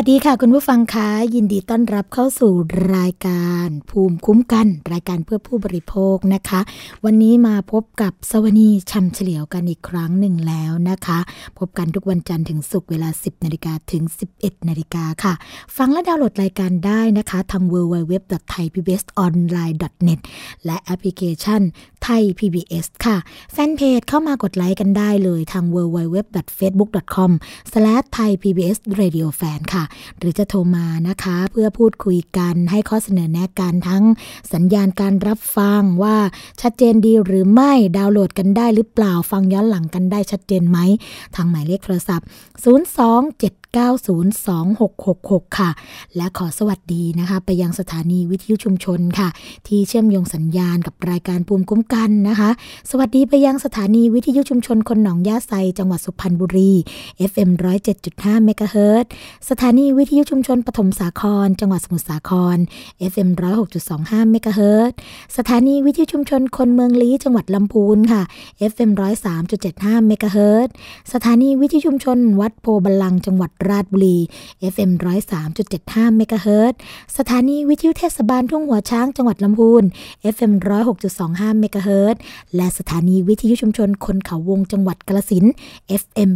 วัสดีค่ะ คุณผู้ฟังคะยินดีต้อนรับเข้าสู่รายการภูมิคุ้มกัน รายการเพื่อผู้บริโภคนะคะ วันนี้มาพบกับสวนีชัมเฉลียวกันอีกครั้งหนึ่งแล้วนะคะ พบกันทุกวันจันทร์ถึงศุกร์เวลา 10นาฬิกาถึง 11นาฬิกาค่ะ ฟังและดาวน์โหลดรายการได้นะคะทาง www.thaipbsonline.net และแอปพลิเคชันไทย PBS ค่ะ แฟนเพจเข้ามากดไลค์กันได้เลยทาง www.facebook.com/thaipbsradiofan ค่ะหรือจะโทรมานะคะ เพื่อพูดคุยกันให้ข้อเสนอแนะกันทั้งสัญญาณการรับฟังว่าชัดเจนดีหรือไม่ดาวน์โหลดกันได้หรือเปล่าฟังย้อนหลังกันได้ชัดเจนไหมทางหมายเลขโทรศัพท์ 027 0890266666 ค่ะ และขอสวัสดีนะคะ ไปยังสถานีวิทยุชุมชนค่ะ ที่เชื่อมโยงสัญญาณกับรายการภูมิคุ้มกันนะคะ สวัสดีไปยังสถานีวิทยุชุมชนคนหนองยาไซจังหวัดสุพรรณบุรี FM 107.5เมกะเฮิรตสถานีวิทยุชุมชนปฐมสาคร จังหวัดสมุทรสาคร FM 106.25เมกะเฮิรตสถานีวิทยุชุมชนคนเมืองลี้จังหวัดลำพูนค่ะ FM 103.75เมกะเฮิรตสถานีวิทยุชุมชนวัดโพบาลังจังหวัดราชบุรี FM 103.75เมกะเฮิรตสถานีวิทยุเทศบาลทุ่งหัวช้างจังหวัดลำพูน FM 106.25เมกะเฮิรตและสถานีวิทยุชุมชนคนเขาวงจังหวัดกาฬสิน FM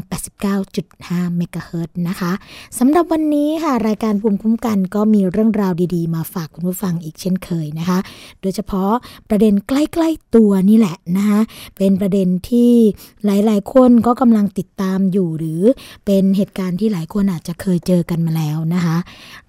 89.5เมกะเฮิรตนะคะสำหรับวันนี้ค่ะรายการภูมิคุ้มกันก็มีเรื่องราวดีๆ มาฝากคุณผู้ฟังอีกเช่นเคยนะคะ โดยเฉพาะประเด็นใกล้ๆตัวนี่แหละนะคะเป็นประเด็นที่หลายๆ คนก็กำลังติดตามอยู่หรือเป็นเหตุการณ์ที่หลายคนอาจจะเคยเจอกันมาแล้วนะคะ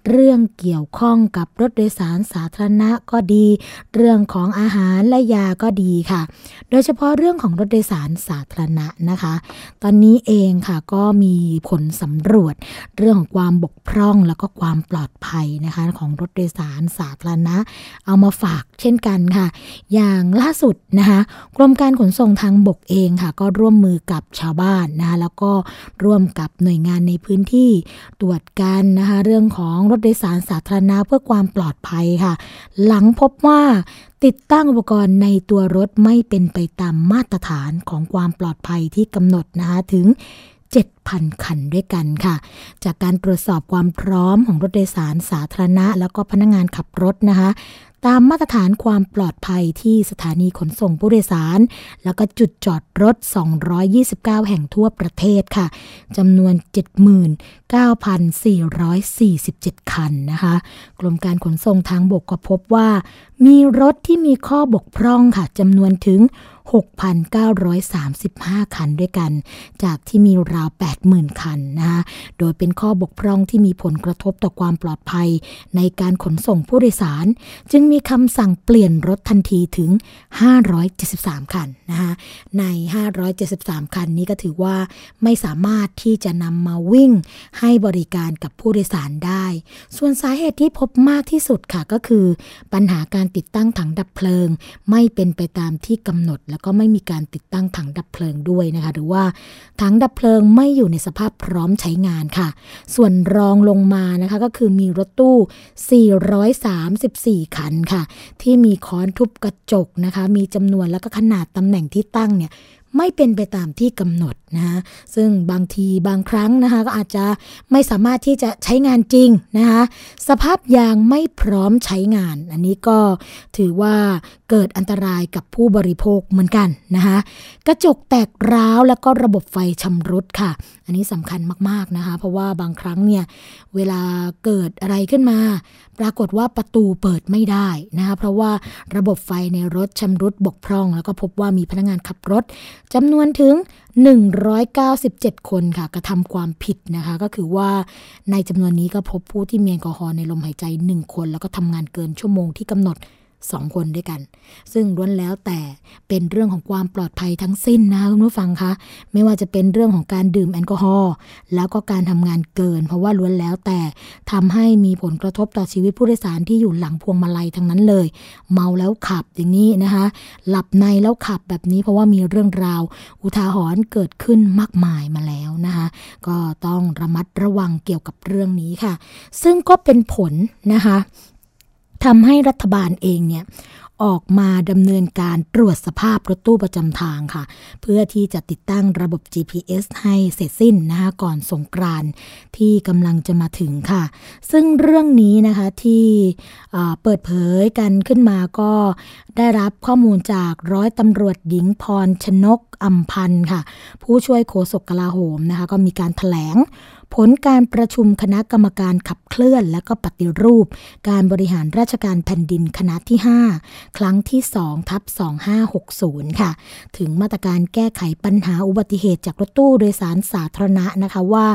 เรื่องเกี่ยวข้องกับรถโดยสารสาธารณะก็ดี เรื่องของอาหารและยาก็ดีค่ะ โดยเฉพาะเรื่องของรถโดยสารสาธารณะนะคะ ตอนนี้เองค่ะก็มีผลสำรวจ เรื่องของความบกพร่องแล้วก็ความปลอดภัยนะคะ ของรถโดยสารสาธารณะ เอามาฝากเช่นกันค่ะ อย่างล่าสุดนะคะกรมการขนส่งทางบกเองค่ะ ก็ร่วมมือกับชาวบ้านนะคะแล้วก็ร่วมกับหน่วยงานในพื้นที่ตรวจกันนะคะเรื่องของรถโดยสารสาธารณะเพื่อความปลอดภัยค่ะ หลังพบว่าติดตั้งอุปกรณ์ในตัวรถไม่เป็นไปตามมาตรฐานของความปลอดภัยที่กำหนดนะคะถึง7,000 คันด้วยกันค่ะ จากการตรวจสอบความพร้อมของรถโดยสารสาธารณะ แล้วก็พนักงงานขับรถนะคะ ตามมาตรฐานความปลอดภัยที่สถานีขนส่งผู้โดยสาร แล้วก็จุดจอดรถ 229 แห่งทั่วประเทศค่ะจำนวน 79,447 คันนะคะ กรมการขนส่งทางบกก็พบว่า มีรถที่มีข้อบกพร่องค่ะจำนวนถึง 6,935 คันด้วยกัน จากที่มีราว 80,000 คันนะคะโดยเป็นข้อบกพร่องที่มีผลกระทบต่อความปลอดภัย ในการขนส่งผู้โดยสาร จึงมีคำสั่งเปลี่ยนรถทันทีถึง 573 คันนะคะใน 573 คันนี้ก็ถือว่าไม่สามารถที่จะนำมาวิ่งให้บริการกับผู้โดยสารได้ ส่วนสาเหตุที่พบมากที่สุดค่ะก็คือ ปัญหาการติดตั้งถังดับเพลิง ไม่เป็นไปตามที่กำหนดแล้วก็ไม่มีการติดตั้งถังดับเพลิงด้วยนะคะ หรือว่าถังดับเพลิงไม่อยู่ในสภาพพร้อมใช้งานค่ะ ส่วนรองลงมานะคะก็คือมีรถตู้ 434 คันค่ะ ที่มีค้อนทุบกระจกนะคะ มีจำนวนแล้วก็ขนาดตำแหน่งที่ตั้งเนี่ย ไม่เป็นไปตามที่กำหนดนะคะซึ่งบางทีบางครั้งนะคะก็อาจจะไม่สามารถที่จะใช้งานจริงนะคะสภาพยางไม่พร้อมใช้งาน อันนี้ก็ถือว่าเกิดอันตรายกับผู้บริโภคเหมือนกันนะคะกระจกแตกร้าวแล้วก็ระบบไฟชำรุดค่ะอันนี้สำคัญมากๆนะคะ เพราะว่าบางครั้งเนี่ยเวลาเกิดอะไรขึ้นมา ปรากฏว่าประตูเปิดไม่ได้นะคะเพราะว่าระบบไฟในรถชำรุดบกพร่อง แล้วก็พบว่ามีพนักงานขับรถจำนวนถึง 197 คนค่ะกระทำความผิดนะคะ ก็คือว่าในจำนวนนี้ก็พบผู้ที่มีแอลกอฮอล์ในลมหายใจ 1 คน แล้วก็ทำงานเกินชั่วโมงที่กำหนด 2 คนด้วยกัน ซึ่งล้วนแล้วแต่เป็นเรื่องของความปลอดภัยทั้งสิ้นนะคุณผู้ฟังคะ ไม่ว่าจะเป็นเรื่องของการดื่มแอลกอฮอล์แล้วก็การทำงานเกิน เพราะว่าล้วนแล้วแต่ทำให้มีผลกระทบต่อชีวิตผู้โดยสารที่อยู่หลังพวงมาลัยทั้งนั้นเลย เมาแล้วขับอย่างนี้นะคะ หลับในแล้วขับแบบนี้เพราะว่ามีเรื่องราว อุทาหรณ์เกิดขึ้นมากมายมาแล้วนะคะ ก็ต้องระมัดระวังเกี่ยวกับเรื่องนี้ค่ะ ซึ่งก็เป็นผลนะคะ ทำให้รัฐบาลเองเนี่ยออกมาดำเนินการตรวจสภาพรถตู้ประจำทางค่ะ เพื่อที่จะติดตั้งระบบ GPS ให้เสร็จสิ้นนะคะก่อนสงกรานที่กำลังจะมาถึงค่ะ ซึ่งเรื่องนี้นะคะที่เปิดเผยกันขึ้นมาก็ ได้รับข้อมูลจากร้อยตำรวจหญิงพรชนกอัมพันธ์ค่ะ ผู้ช่วยโฆษกกลาโหมนะคะก็มีการถแถลง ผลการประชุมคณะกรรมการขับเคลื่อน และก็ปฏิรูป การบริหารราชการแผ่นดินคณะที่ 5 ครั้งที่2ทับ2560 ค่ะ ถึงมาตรการแก้ไขปัญหาอุบัติเหตุจากรถตู้โดยสารสาธารณะนะคะว่า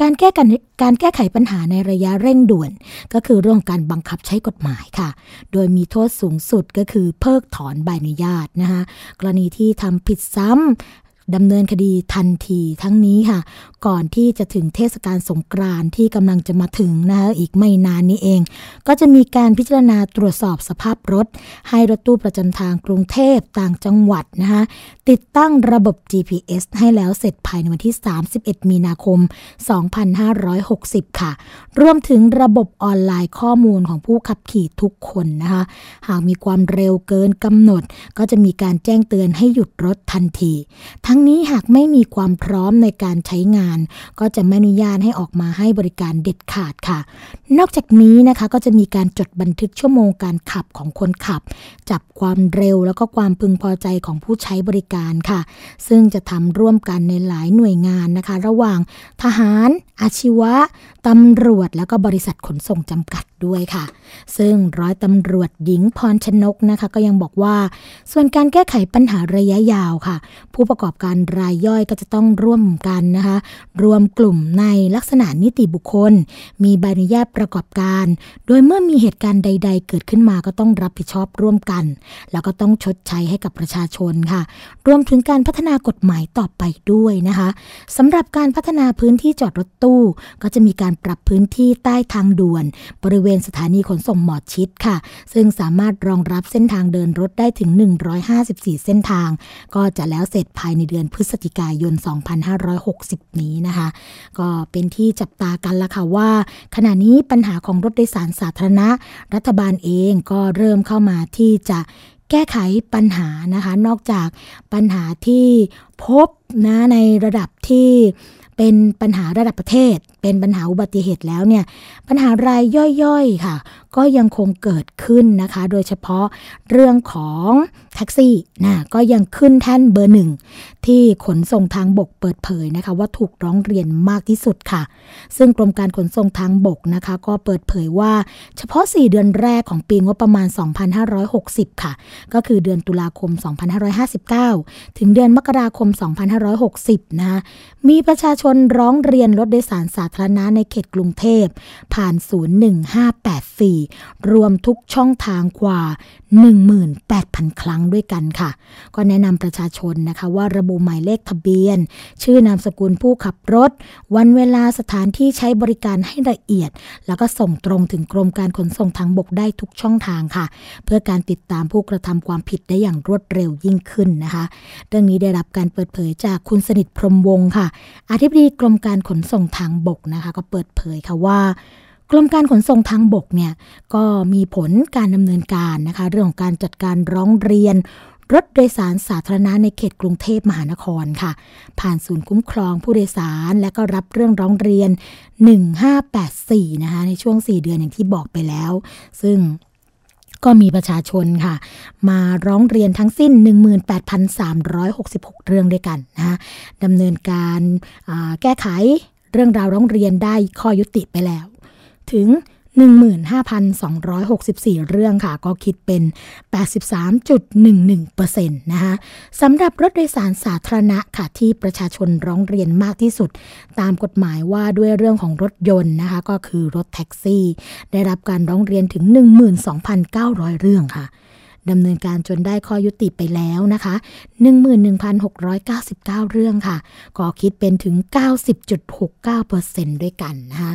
การแก้กันการแก้ไขปัญหาในระยะเร่งด่วน ก็คือเรื่องการบังคับใช้กฎหมายค่ะ โดยมีโทษสูงสุดก็คือเพิกถอนใบอนุญาตนะคะกรณีที่ทำผิดซ้ำ ดำเนินคดีทันทีทั้งนี้ค่ะ ก่อนที่จะถึงเทศกาลสงกรานที่กำลังจะมาถึงนะคะอีกไม่นานนี้เอง ก็จะมีการพิจารณาตรวจสอบสภาพรถ ให้รถตู้ประจำทางกรุงเทพต่างจังหวัดนะคะติดตั้งระบบ GPS ให้แล้วเสร็จภายในวันที่ 31 มีนาคม 2560 ค่ะ รวมถึงระบบออนไลน์ข้อมูลของผู้ขับขี่ทุกคนนะคะหากมีความเร็วเกินกำหนด ก็จะมีการแจ้งเตือนให้หยุดรถทันที ทั้งนี้หากไม่มีความพร้อมในการใช้งาน ก็จะไม่อนุญาตให้ออกมาให้บริการเด็ดขาดค่ะ นอกจากนี้นะคะก็จะมีการจดบันทึกชั่วโมงการขับของคนขับ จับความเร็วแล้วก็ความพึงพอใจของผู้ใช้บริการค่ะ ซึ่งจะทำร่วมกันในหลายหน่วยงานนะคะ ระหว่างทหาร อาชีวะตำรวจแล้วก็บริษัทขนส่งจำกัดด้วยค่ะ ซึ่งร้อยตำรวจหญิงพรชนกนะคะ ก็ยังบอกว่า ส่วนการแก้ไขปัญหาระยะยาวค่ะ ผู้ประกอบการรายย่อยก็จะต้องร่วมกันนะคะ รวมกลุ่มในลักษณะนิติบุคคล มีใบอนุญาตประกอบการ โดยเมื่อมีเหตุการณ์ใด ๆ เกิดขึ้นมาก็ต้องรับผิดชอบร่วมกัน แล้วก็ต้องชดใช้ให้กับประชาชนค่ะ รวมถึงการพัฒนากฎหมายต่อไปด้วยนะคะสำหรับการพัฒนาพื้นที่จอดรถตู้ ก็จะมีการปรับพื้นที่ใต้ทางด่วน บริเวณสถานีขนส่งหมอชิดค่ะ ซึ่งสามารถรองรับเส้นทางเดินรถได้ถึง 154 เส้นทาง ก็จะแล้วเสร็จภายในเดือนพฤศจิกายน 2560 นี้นะคะ ก็เป็นที่จับตากันละค่ะว่า ขณะนี้ปัญหาของรถโดยสารสาธารณะ รัฐบาลเองก็เริ่มเข้ามาที่จะแก้ไขปัญหานะคะ นอกจากปัญหาที่พบนะในระดับที่เป็นปัญหาระดับประเทศ เป็นปัญหาอุบัติเหตุแล้วเนี่ยปัญหารายย่อยๆค่ะ ก็ยังคงเกิดขึ้นนะคะ โดยเฉพาะเรื่องของแท็กซี่นะก็ยังขึ้นแท่นเบอร์หนึ่งที่ขนส่งทางบกเปิดเผยนะคะ ว่าถูกร้องเรียนมากที่สุดค่ะ ซึ่งกรมการขนส่งทางบกนะคะ ก็เปิดเผยว่าเฉพาะ 4 เดือนแรกของปีงบประมาณ 2560 ค่ะ ก็คือเดือนตุลาคม 2559 ถึงเดือนมกราคม 2560 นะคะมีประชาชนร้องเรียนรถโดยสารสาธารณะในเขตกรุงเทพ ผ่าน 01584 รวมทุกช่องทางกว่า 18,000 ครั้งด้วยกันค่ะ ก็แนะนำประชาชนนะคะว่าระบุหมายเลขทะเบียน ชื่อนามสกุลผู้ขับรถ วันเวลาสถานที่ใช้บริการให้ละเอียด แล้วก็ส่งตรงถึงกรมการขนส่งทางบกได้ทุกช่องทางค่ะ เพื่อการติดตามผู้กระทำความผิดได้อย่างรวดเร็วยิ่งขึ้นนะคะ เรื่องนี้ได้รับการเปิดเผยจากคุณสนิทพรมวงศ์ค่ะ อธิบดีกรมการขนส่งทางบกนะคะก็เปิดเผยค่ะว่ากรมการขนส่งทางบกเนี่ยก็มีผลการดำเนินการนะคะเรื่องของการจัดการร้องเรียน รถโดยสารสาธารณะในเขตกรุงเทพมหานครค่ะ ผ่านศูนย์คุ้มครองผู้โดยสาร และก็รับเรื่องร้องเรียน 1584นะคะในช่วง 4 เดือนอย่างที่บอกไปแล้ว ซึ่งก็มีประชาชนค่ะ มาร้องเรียนทั้งสิ้น 18,366 เรื่องด้วยกันนะคะดำเนินการแก้ไข เรื่องราวร้องเรียนได้ข้อยุติไปแล้ว ถึง 15,264 เรื่องค่ะ ก็คิดเป็น 83.11%นะคะสำหรับรถโดยสารสาธารณะค่ะที่ประชาชนร้องเรียนมากที่สุด ตามกฎหมายว่าด้วยเรื่องของรถยนต์นะคะ ก็คือรถแท็กซี่ ได้รับการร้องเรียนถึง 12,900 เรื่องค่ะ ดำเนินการจนได้ข้อยุติไปแล้วนะคะ 11,699 เรื่องค่ะ ก็คิดเป็นถึง 90.69%ด้วยกันนะคะ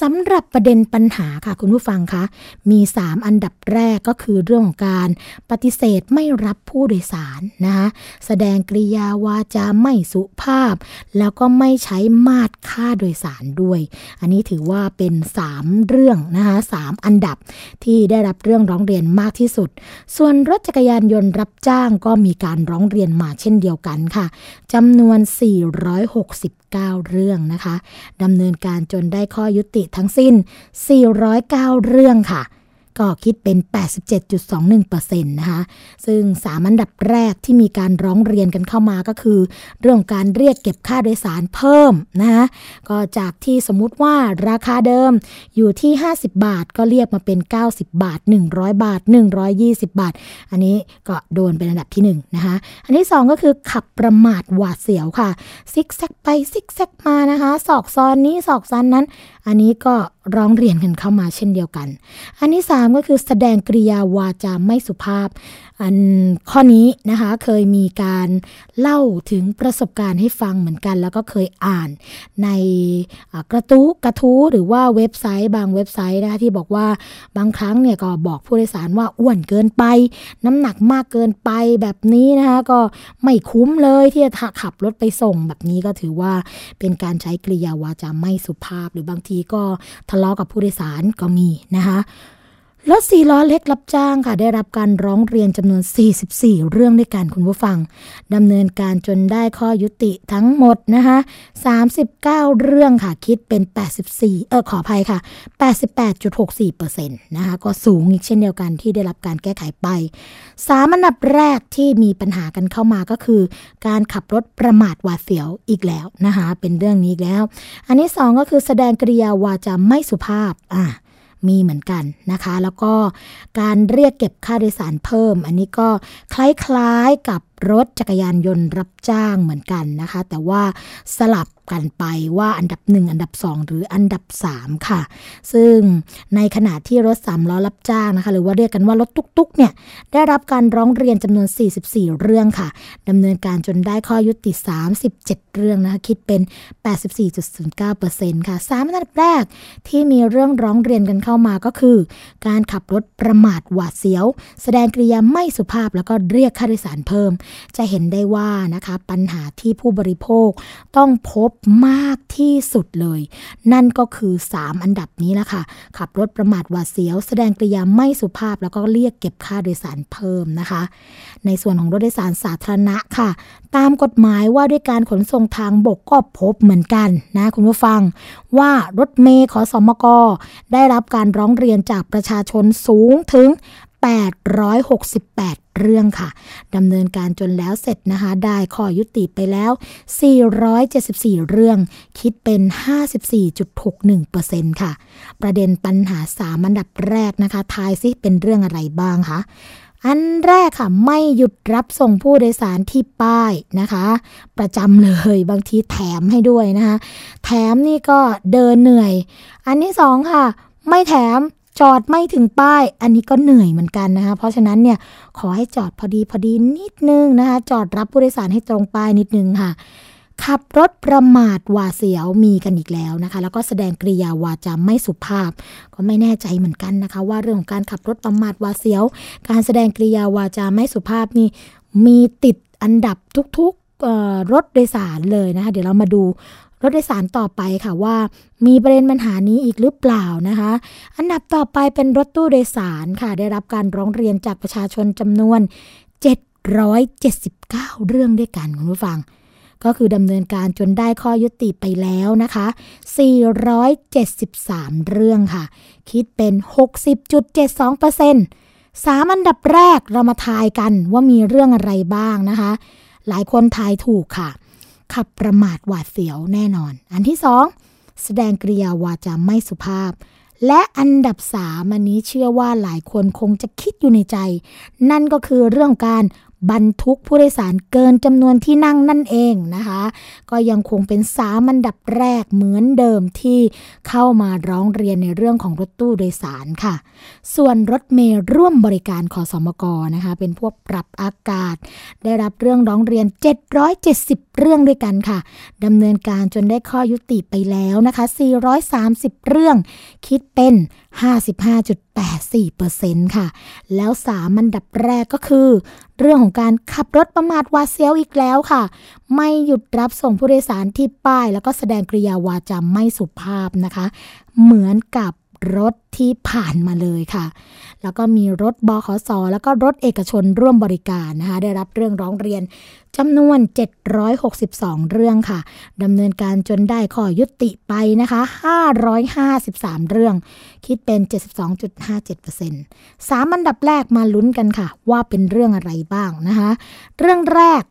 สำหรับประเด็นปัญหาค่ะคุณผู้ฟังคะมี 3 อันดับแรกก็คือเรื่องของการปฏิเสธไม่รับผู้โดยสารนะคะแสดงกริยาวาจาไม่สุภาพ แล้วก็ไม่ใช้มาตรค่าโดยสารด้วย อันนี้ถือว่าเป็น 3 เรื่องนะคะ3อันดับที่ได้รับเรื่องร้องเรียนมากที่สุดสวนรถจักรยานยนต์รับจ้างก็มีการร้องเรียนมาเช่นเดียวกันค่ะจำนวน 469 เรื่องนะคะดำเนินการจนได้ข้อยุติทั้งสิ้น 409 เรื่องค่ะ ก็คิดเป็น 87.21%นะคะ ซึ่งสามอันดับแรกที่มีการร้องเรียนกันเข้ามาก็คือ เรื่องการเรียกเก็บค่าโดยสารเพิ่มนะคะก็จากที่สมมุติว่าราคาเดิมอยู่ที่ 50 บาท ก็เรียกมาเป็น 90 บาท 100 บาท 120 บาท อันนี้ก็โดนเป็นอันดับที่1นนะคะอันที่ 2 ก็คือขับประมาทหวาดเสียวค่ะซิกแซกไปซิกแซกมานะคะศอกซอนนี้ศอกซันนั้นอันนี้ก็ร้องเรียนกันเข้ามาเช่นเดียวกัน อันที่3ก็คือแสดงกริยาวาจาไม่สุภาพ อันข้อนี้นะคะเคยมีการเล่าถึงประสบการณ์ให้ฟังเหมือนกัน แล้วก็เคยอ่านในกระตู้กระทู้หรือว่าเว็บไซต์บางเว็บไซต์นะคะที่บอกว่าบางครั้งเนี่ยก็บอกผู้โดยสารว่าอ้วนเกินไป น้ำหนักมากเกินไปแบบนี้นะคะก็ไม่คุ้มเลยที่จะขับรถไปส่งแบบนี้ก็ถือว่าเป็นการใช้กริยาวาจาไม่สุภาพ หรือบางทีก็ทะเลาะกับผู้โดยสารก็มีนะคะ รถสี่ล้อเล็กรับจ้างค่ะ ได้รับการร้องเรียนจำนวน 44 เรื่องด้วยกันคุณผู้ฟังดำเนินการจนได้ข้อยุติทั้งหมดนะคะ39 เรื่องค่ะ คิดเป็น 84 เออขออภัยค่ะ 88.64%นะคะก็สูงอีกเช่นเดียวกันที่ได้รับการแก้ไขไปสามอันดับแรกที่มีปัญหากันเข้ามาก็คือ การขับรถประมาทหวาดเสียวอีกแล้วนะคะเป็นเรื่องนี้แล้ว อันนี้สองก็คือแสดงกริยาวาจาไม่สุภาพอ่า มีเหมือนกันนะคะ แล้วก็การเรียกเก็บค่าโดยสารเพิ่ม อันนี้ก็คล้ายๆกับรถจักรยานยนต์รับจ้างเหมือนกันนะคะ แต่ว่าสลับ กันไปว่าอันดับ 1 อันดับ 2 หรืออันดับ 3 ค่ะ ซึ่งในขณะที่รถ3ล้อรับจ้างนะคะ หรือว่าเรียกกันว่ารถตุกๆเนี่ยได้รับการร้องเรียนจำนวน 44 เรื่องค่ะดำเนินการจนได้ข้อยุติ 37 เรื่องนะคะคิดเป็น 84.09%ค่ะสามอันดับแรกที่มีเรื่องร้องเรียนกันเข้ามาก็คือ การขับรถประมาทหวาดเสียว แสดงกริยาไม่สุภาพแล้วก็เรียกค่าโดยสารเพิ่ม จะเห็นได้ว่านะคะปัญหาที่ผู้บริโภคต้องพบมากที่สุดเลย นั่นก็คือ 3 อันดับนี้แหละค่ะ ขับรถประมาทหวาดเสียว แสดงกริยาไม่สุภาพแล้วก็เรียกเก็บค่าโดยสารเพิ่มนะคะ ในส่วนของรถโดยสารสาธารณะค่ะ ตามกฎหมายว่าด้วยการขนส่งทางบกก็พบเหมือนกันนะคุณผู้ฟัง ว่ารถเมย์ขอสมกได้รับการร้องเรียนจากประชาชนสูงถึง868 เรื่องค่ะดำเนินการจนแล้วเสร็จนะคะ ได้ข้อยุติไปแล้ว 474 เรื่อง คิดเป็น 54.61%ค่ะ ประเด็นปัญหาสามอันดับแรกนะคะ ทายซิเป็นเรื่องอะไรบ้างคะอันแรกค่ะ ไม่หยุดรับส่งผู้โดยสารที่ป้ายนะคะ ประจำเลยบางทีแถมให้ด้วยนะคะ แถมนี่ก็เดินเหนื่อย อันที่สองค่ะ ไม่แถม จอดไม่ถึงป้าย อันนี้ก็เหนื่อยเหมือนกันนะคะ เพราะฉะนั้นเนี่ยขอให้จอดพอดีพอดีนิดนึงนะคะ จอดรับผู้โดยสารให้ตรงป้ายนิดนึงค่ะขับรถประมาทวาเสียวมีกันอีกแล้วนะคะ แล้วก็แสดงกริยาวาจาไม่สุภาพ ก็ไม่แน่ใจเหมือนกันนะคะ ว่าเรื่องของการขับรถประมาทวาเสียว การแสดงกริยาวาจาไม่สุภาพนี่มีติดอันดับทุกๆรถโดยสารเลยนะคะ เดี๋ยวเรามาดู รถโดยสารต่อไปค่ะว่า มีประเด็นปัญหานี้อีกหรือเปล่านะคะ อันดับต่อไปเป็นรถตู้โดยสารค่ะ ได้รับการร้องเรียนจากประชาชนจำนวน 779 เรื่องด้วยกันคุณผู้ฟังก็คือดำเนินการจนได้ข้อยุติไปแล้วนะคะ 473 เรื่องค่ะ คิดเป็น 60.72%สามอันดับแรกเรามาทายกันว่ามีเรื่องอะไรบ้างนะคะ หลายคนทายถูกค่ะ ขับประมาทหวาดเสียวแน่นอน อันที่สองแสดงกริยาวาจาไม่สุภาพ และอันดับสามอันนี้เชื่อว่าหลายคนคงจะคิดอยู่ในใจ นั่นก็คือเรื่องการบรรทุกผู้โดยสารเกินจำนวนที่นั่งนั่นเองนะคะ ก็ยังคงเป็นสามันดับแรกเหมือนเดิมที่เข้ามาร้องเรียนในเรื่องของรถตู้โดยสารค่ะ ส่วนรถเมย์ร่วมบริการขอสมกนะคะ เป็นพวกปรับอากาศ ได้รับเรื่องร้องเรียน 770เรื่องด้วยกันค่ะดำเนินการจนได้ข้อยุติไปแล้วนะคะ 430 เรื่อง คิดเป็น 55.84%ค่ะ แล้วสามันดับแรกก็คือ เรื่องของการขับรถประมาทวาเซียวอีกแล้วค่ะ ไม่หยุดรับส่งผู้โดยสารที่ป้าย แล้วก็แสดงกริยาวาจาไม่สุภาพนะคะ เหมือนกับ รถที่ผ่านมาเลยค่ะ แล้วก็มีรถบขสแล้วก็รถเอกชนร่วมบริการนะคะ ได้รับเรื่องร้องเรียนจำนวน 762 เรื่องค่ะดำเนินการจนได้ข้อยุติไปนะคะ 553 เรื่อง คิดเป็น 72.57%สามอันดับแรกมาลุ้นกันค่ะ ว่าเป็นเรื่องอะไรบ้างนะคะ เรื่องแรก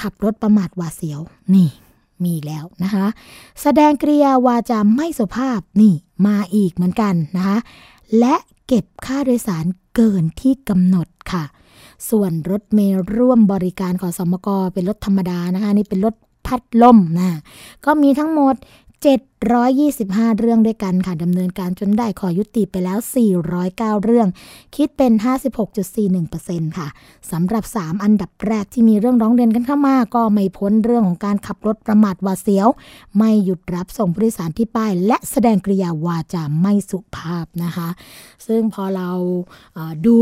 ขับรถประมาทวาเสียว นี่มีแล้วนะคะ แสดงกริยาวาจาไม่สุภาพนี่ มาอีกเหมือนกันนะคะและเก็บค่าโดยสารเกินที่กำหนดค่ะ ส่วนรถเมล์ร่วมบริการของสมกเป็นรถธรรมดานะคะนี่เป็นรถพัดลมนะก็มีทั้งหมด 725 เรื่องด้วยกันค่ะดำเนินการจนได้ขอยุติไปแล้ว 409 เรื่อง คิดเป็น 56.41%ค่ะสำหรับ 3 อันดับแรกที่มีเรื่องร้องเรียนกันเข้ามา ก็ไม่พ้นเรื่องของการขับรถประมาทหวาเสียว ไม่หยุดรับส่งผู้โดยสารที่ป้าย และแสดงกริยาวาจาไม่สุภาพนะคะ ซึ่งพอเราดู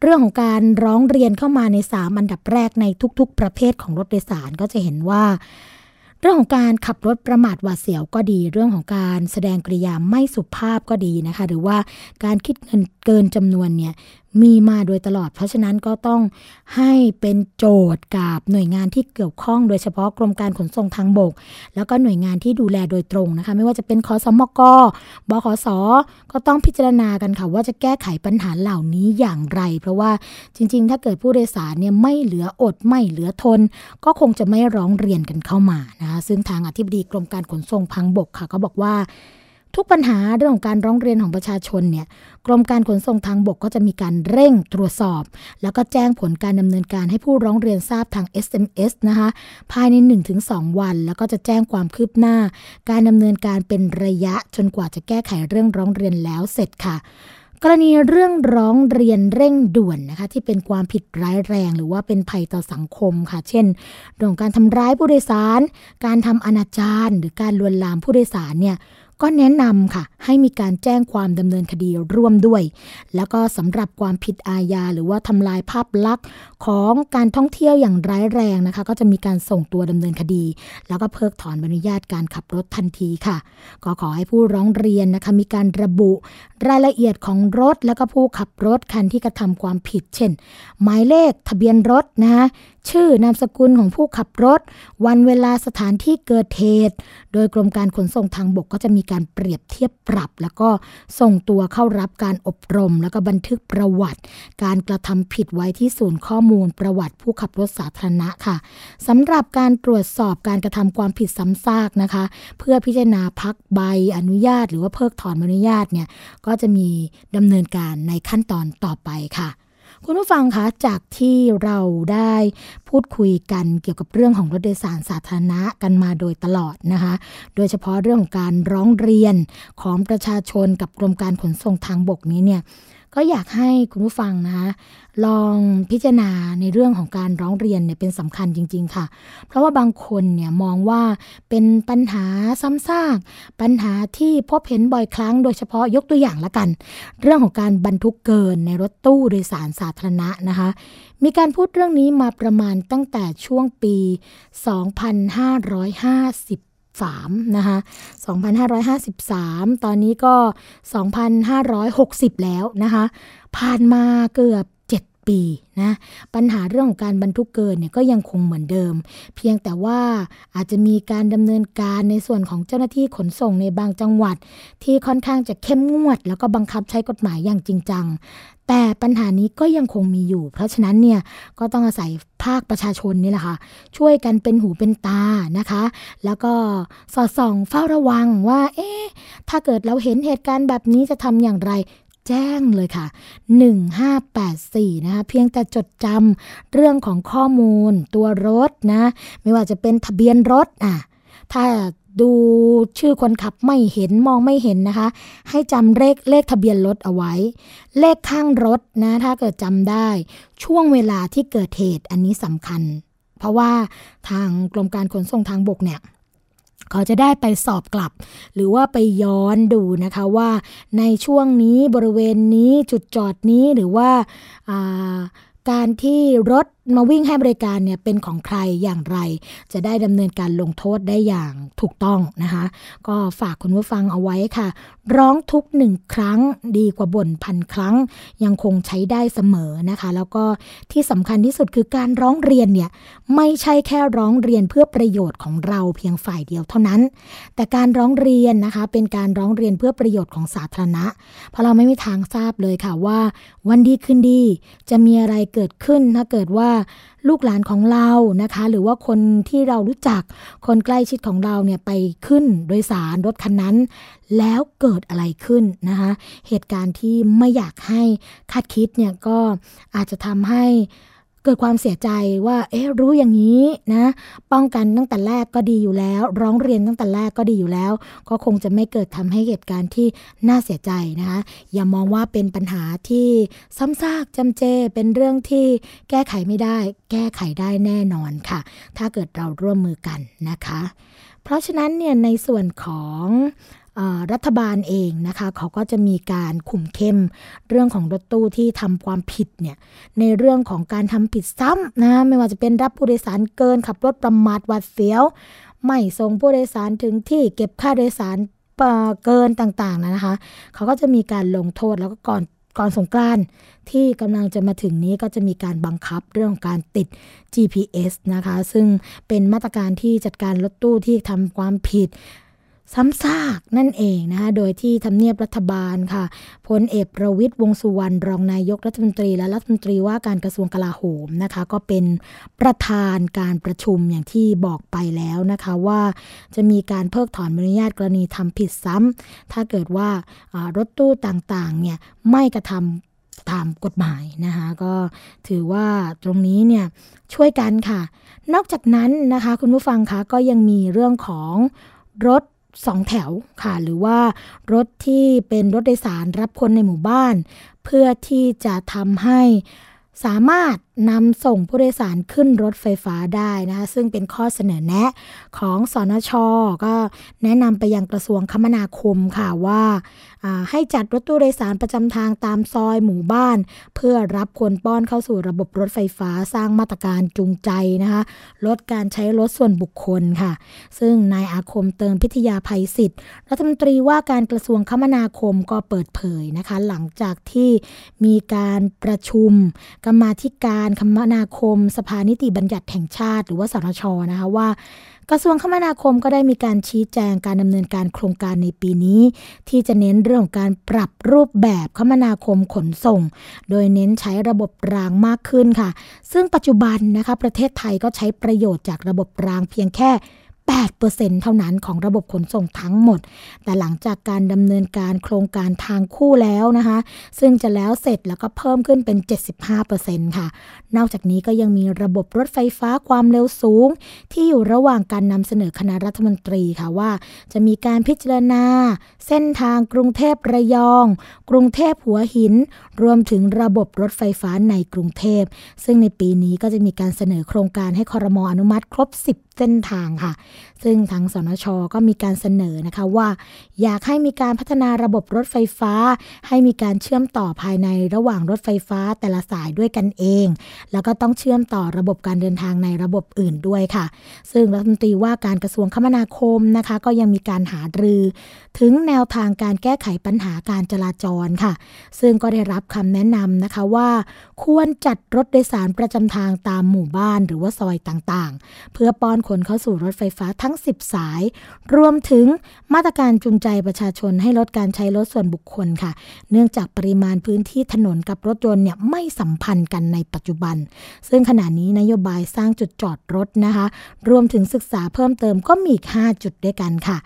เรื่องของการร้องเรียนเข้ามาใน 3 อันดับแรกในทุก ๆ ประเภทของรถโดยสารก็จะเห็นว่า เรื่องของการขับรถประมาทหวาดเสียวก็ดี เรื่องของการแสดงกริยาไม่สุภาพก็ดีนะคะ หรือว่าการคิดเงินเกินจำนวนเนี่ย มีมาโดยตลอด เพราะฉะนั้นก็ต้องให้เป็นโจทย์กับหน่วยงานที่เกี่ยวข้อง โดยเฉพาะกรมการขนส่งทางบก แล้วก็หน่วยงานที่ดูแลโดยตรงนะคะ ไม่ว่าจะเป็นคอสมกบขสก็ต้องพิจารณากันค่ะว่าจะแก้ไขปัญหาเหล่านี้อย่างไร เพราะว่าจริง ๆ ถ้าเกิดผู้โดยสารเนี่ยไม่เหลืออดไม่เหลือทน ก็คงจะไม่ร้องเรียนกันเข้ามานะคะซึ่งทางอธิบดีกรมการขนส่งทางบกค่ะ ก็บอกว่า ทุกปัญหาเรื่องของการร้องเรียนของประชาชนเนี่ยกรมการขนส่งทางบกก็จะมีการเร่งตรวจสอบ แล้วก็แจ้งผลการดำเนินการให้ผู้ร้องเรียนทราบทาง SMS นะคะภายใน 1-2 วัน แล้วก็จะแจ้งความคืบหน้า การดำเนินการเป็นระยะจนกว่าจะแก้ไขเรื่องร้องเรียนแล้วเสร็จค่ะกรณีเรื่องร้องเรียนเร่งด่วนนะคะที่เป็นความผิดร้ายแรง หรือว่าเป็นภัยต่อสังคมค่ะ เช่นเรื่องการทำร้ายผู้โดยสาร การทำอนาจารหรือการลวนลามผู้โดยสารเนี่ย ก็แนะนำค่ะ ให้มีการแจ้งความดำเนินคดีร่วมด้วย แล้วก็สำหรับความผิดอาญาหรือว่าทำลายภาพลักษณ์ของการท่องเที่ยวอย่างร้ายแรงนะคะ ก็จะมีการส่งตัวดำเนินคดี แล้วก็เพิกถอนใบอนุญาตการขับรถทันทีค่ะ ก็ขอให้ผู้ร้องเรียนนะคะมีการระบุรายละเอียดของรถ แล้วก็ผู้ขับรถคันที่กระทำความผิด เช่น หมายเลขทะเบียนรถนะคะ ชื่อนามสกุลของผู้ขับรถ วันเวลาสถานที่เกิดเหตุ โดยกรมการขนส่งทางบกก็จะมีการเปรียบเทียบปรับ แล้วก็ส่งตัวเข้ารับการอบรม แล้วก็บันทึกประวัติ การกระทำผิดไว้ที่ศูนย์ข้อมูลประวัติผู้ขับรถสาธารณะค่ะสำหรับการตรวจสอบการกระทำความผิดซ้ำซากนะคะ เพื่อพิจารณาพักใบอนุญาต หรือว่าเพิกถอนอนุญาตเนี่ยก็จะมีดำเนินการในขั้นตอนต่อไปค่ะ คุณผู้ฟังคะจากที่เราได้พูดคุยกันเกี่ยวกับเรื่องของรถโดยสารสาธารณะกันมาโดยตลอดนะคะ โดยเฉพาะเรื่องของการร้องเรียนของประชาชนกับกรมการขนส่งทางบกนี้เนี่ย ก็อยากให้คุณผู้ฟังนะคะลองพิจารณาในเรื่องของการร้องเรียนเนี่ยเป็นสำคัญจริง ๆ ค่ะ เพราะว่าบางคนเนี่ยมองว่าเป็นปัญหาซ้ำซาก ปัญหาที่พบเห็นบ่อยครั้ง โดยเฉพาะยกตัวอย่างละกัน เรื่องของการบรรทุกเกินในรถตู้โดยสารสาธารณะนะคะ มีการพูดเรื่องนี้มาประมาณตั้งแต่ช่วงปี 2550 3 นะคะ 2553 ตอนนี้ก็ 2560 แล้วนะคะ ผ่านมาเกือบปีนะปัญหาเรื่องของการบรรทุกเกินเนี่ยก็ยังคงเหมือนเดิม เพียงแต่ว่าอาจจะมีการดำเนินการในส่วนของเจ้าหน้าที่ขนส่งในบางจังหวัด ที่ค่อนข้างจะเข้มงวด แล้วก็บังคับใช้กฎหมายอย่างจริงจัง แต่ปัญหานี้ก็ยังคงมีอยู่ เพราะฉะนั้นเนี่ยก็ต้องอาศัยภาคประชาชนนี่แหละค่ะช่วยกันเป็นหูเป็นตานะคะ แล้วก็สอดส่องเฝ้าระวังว่า เอ๊ะถ้าเกิดเราเห็นเหตุการณ์แบบนี้จะทำอย่างไรแจ้งเลยค่ะ 1584 นะคะ เพียงแต่จดจำเรื่องของข้อมูลตัวรถนะ ไม่ว่าจะเป็นทะเบียนรถอะ ถ้า ดูชื่อคนขับไม่เห็นมองไม่เห็นนะคะ ให้จำเลขเลขทะเบียนรถเอาไว้ เลขข้างรถนะถ้าเกิดจำได้ ช่วงเวลาที่เกิดเหตุอันนี้สำคัญ เพราะว่าทางกรมการขนส่งทางบกเนี่ยเขาจะได้ไปสอบกลับ หรือว่าไปย้อนดูนะคะว่าในช่วงนี้บริเวณนี้จุดจอดนี้หรือว่าการที่รถมาวิ่งให้บริการเนี่ยเป็นของใครอย่างไร จะได้ดำเนินการลงโทษได้อย่างถูกต้องนะคะ ก็ฝากคุณผู้ฟังเอาไว้ค่ะ ร้องทุกหนึ่งครั้งดีกว่าบ่นพันครั้ง ยังคงใช้ได้เสมอนะคะ แล้วก็ที่สำคัญที่สุดคือการร้องเรียนเนี่ยไม่ใช่แค่ร้องเรียนเพื่อประโยชน์ของเราเพียงฝ่ายเดียวเท่านั้น แต่การร้องเรียนนะคะเป็นการร้องเรียนเพื่อประโยชน์ของสาธารณะ เพราะเราไม่มีทางทราบเลยค่ะว่า วันดีขึ้นดีจะมีอะไรเกิดขึ้นถ้าเกิดว่าลูกหลานของเรานะคะ หรือว่าคนที่เรารู้จักคนใกล้ชิดของเราเนี่ยไปขึ้นโดยสารรถคันนั้น แล้วเกิดอะไรขึ้นนะคะ เหตุการณ์ที่ไม่อยากให้คาดคิดเนี่ยก็อาจจะทำให้ เกิดความเสียใจว่า เอ๊ะรู้อย่างนี้นะ ป้องกันตั้งแต่แรกก็ดีอยู่แล้ว ร้องเรียนตั้งแต่แรกก็ดีอยู่แล้ว ก็คงจะไม่เกิดทำให้เหตุการณ์ที่น่าเสียใจนะคะ อย่ามองว่าเป็นปัญหาที่ซ้ำซากจำเจเป็นเรื่องที่แก้ไขไม่ได้ แก้ไขได้แน่นอนค่ะ ถ้าเกิดเราร่วมมือกันนะคะ เพราะฉะนั้นเนี่ยในส่วนของ รัฐบาลเองนะคะเขาก็จะมีการคุมเข้มเรื่องของรถตู้ที่ทำความผิดเนี่ยในเรื่องของการทำผิดซ้ำนะไม่ว่าจะเป็นรับผู้โดยสารเกินขับรถประมาทวัดเสียว ไม่ส่งผู้โดยสารถึงที่เก็บค่าโดยสารเกินต่างๆนะคะ เขาก็จะมีการลงโทษแล้วก็ก่อนก่อนสงกรานที่กำลังจะมาถึงนี้ก็จะมีการบังคับเรื่องของการติด GPS นะคะ ซึ่งเป็นมาตรการที่จัดการรถตู้ที่ทำความผิด ซ้ำซากนั่นเองนะคะโดยที่ทำเนียบรัฐบาลค่ะพลเอกประวิตยวงสุวรรณรองนายกรัฐมนตรีและรัฐมนตรีว่าการกระทรวงกลาโหมนะคะ ก็เป็นประธานการประชุมอย่างที่บอกไปแล้วนะคะว่าจะมีการเพิกถอนอนุญาตกรณีทำผิดซ้ำถ้าเกิดว่ารถตู้ต่างๆเนี่ยไม่กระทำตามกฎหมายนะคะก็ถือว่าตรงนี้เนี่ยช่วยกันค่ะ นอกจากนั้นนะคะคุณผู้ฟังคะก็ยังมีเรื่องของรถ สองแถวค่ะ หรือว่ารถที่เป็นรถโดยสารรับคนในหมู่บ้าน เพื่อที่จะทำให้สามารถ นำส่งผู้โดยสารขึ้นรถไฟฟ้าได้นะคะซึ่งเป็นข้อเสนอแนะของสอนช ก็แนะนำไปยังกระทรวงคมนาคมค่ะว่าให้จัดรถตู้โดยสารประจำทางตามซอยหมู่บ้าน เพื่อรับคนป้อนเข้าสู่ระบบรถไฟฟ้าสร้างมาตรการจูงใจนะคะลดการใช้รถส่วนบุคคลค่ะ ซึ่งนายอาคมเติมพิทยาภัยศิษย์รัฐมนตรีว่าการกระทรวงคมนาคมก็เปิดเผยนะคะหลังจากที่มีการประชุมกรรมาธิการคมนาคม สภานิติบัญญัติแห่งชาติ หรือว่าสรชนะคะว่ากระทรวงคมนาคมก็ได้มีการชี้แจงการดำเนินการโครงการในปีนี้ ที่จะเน้นเรื่องของการปรับรูปแบบคมนาคมขนส่ง โดยเน้นใช้ระบบรางมากขึ้นค่ะ ซึ่งปัจจุบันนะคะประเทศไทยก็ใช้ประโยชน์จากระบบรางเพียงแค่ 8%เท่านั้นของระบบขนส่งทั้งหมด แต่หลังจากการดำเนินการโครงการทางคู่แล้วนะคะ ซึ่งจะแล้วเสร็จแล้วก็เพิ่มขึ้นเป็น 75%ค่ะ นอกจากนี้ก็ยังมีระบบรถไฟฟ้าความเร็วสูง ที่อยู่ระหว่างการนำเสนอคณะรัฐมนตรีค่ะว่า จะมีการพิจารณา เส้นทางกรุงเทพระยอง กรุงเทพหัวหิน รวมถึงระบบรถไฟฟ้าในกรุงเทพ ซึ่งในปีนี้ก็จะมีการเสนอโครงการให้คอรมออนุมัติครบ 10เส้นทางค่ะ ซึ่งทางสนชก็มีการเสนอนะคะว่า อยากให้มีการพัฒนาระบบรถไฟฟ้า ให้มีการเชื่อมต่อภายในระหว่างรถไฟฟ้าแต่ละสายด้วยกันเอง แล้วก็ต้องเชื่อมต่อระบบการเดินทางในระบบอื่นด้วยค่ะ ซึ่งรัฐมนตรีว่าการกระทรวงคมนาคมนะคะ ก็ยังมีการหารือ ถึงแนวทางการแก้ไขปัญหาการจราจรค่ะ ซึ่งก็ได้รับคำแนะนำนะคะว่า ควรจัดรถโดยสารประจำทางตามหมู่บ้านหรือว่าซอยต่างๆ เพื่อป้อนคนเข้าสู่รถไฟฟ้าทั้ง 10 สาย รวมถึงมาตรการจูงใจประชาชนให้ลดการใช้รถส่วนบุคคลค่ะ เนื่องจากปริมาณพื้นที่ถนนกับรถยนต์เนี่ยไม่สัมพันธ์กันในปัจจุบัน ซึ่งขณะนี้นโยบายสร้างจุดจอดรถนะคะ รวมถึงศึกษาเพิ่มเติมก็มีอีก 5 จุดด้วยกันค่ะ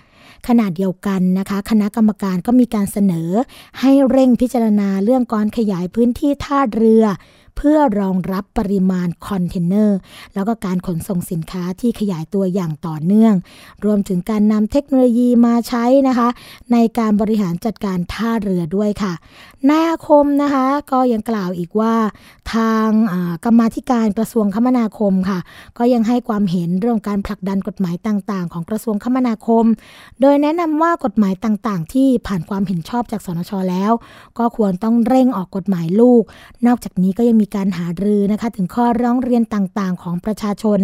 ขณะเดียวกันนะคะ คณะกรรมการก็มีการเสนอ ให้เร่งพิจารณาเรื่องการขยายพื้นที่ท่าเรือ เพื่อรองรับปริมาณคอนเทนเนอร์ แล้วก็การขนส่งสินค้าที่ขยายตัวอย่างต่อเนื่อง รวมถึงการนำเทคโนโลยีมาใช้นะคะ ในการบริหารจัดการท่าเรือด้วยค่ะนายอาคมนะคะก็ยังกล่าวอีกว่า ทางกรรมาธิการกระทรวงคมนาคมค่ะ ก็ยังให้ความเห็นเรื่องการผลักดันกฎหมายต่างๆ ของกระทรวงคมนาคม โดยแนะนำว่ากฎหมายต่างๆ ที่ผ่านความเห็นชอบจากสนชแล้ว ก็ควรต้องเร่งออกกฎหมายลูก นอกจากนี้ก็ยังมีการหารือนะคะ ถึงข้อร้องเรียนต่างๆ ของประชาชน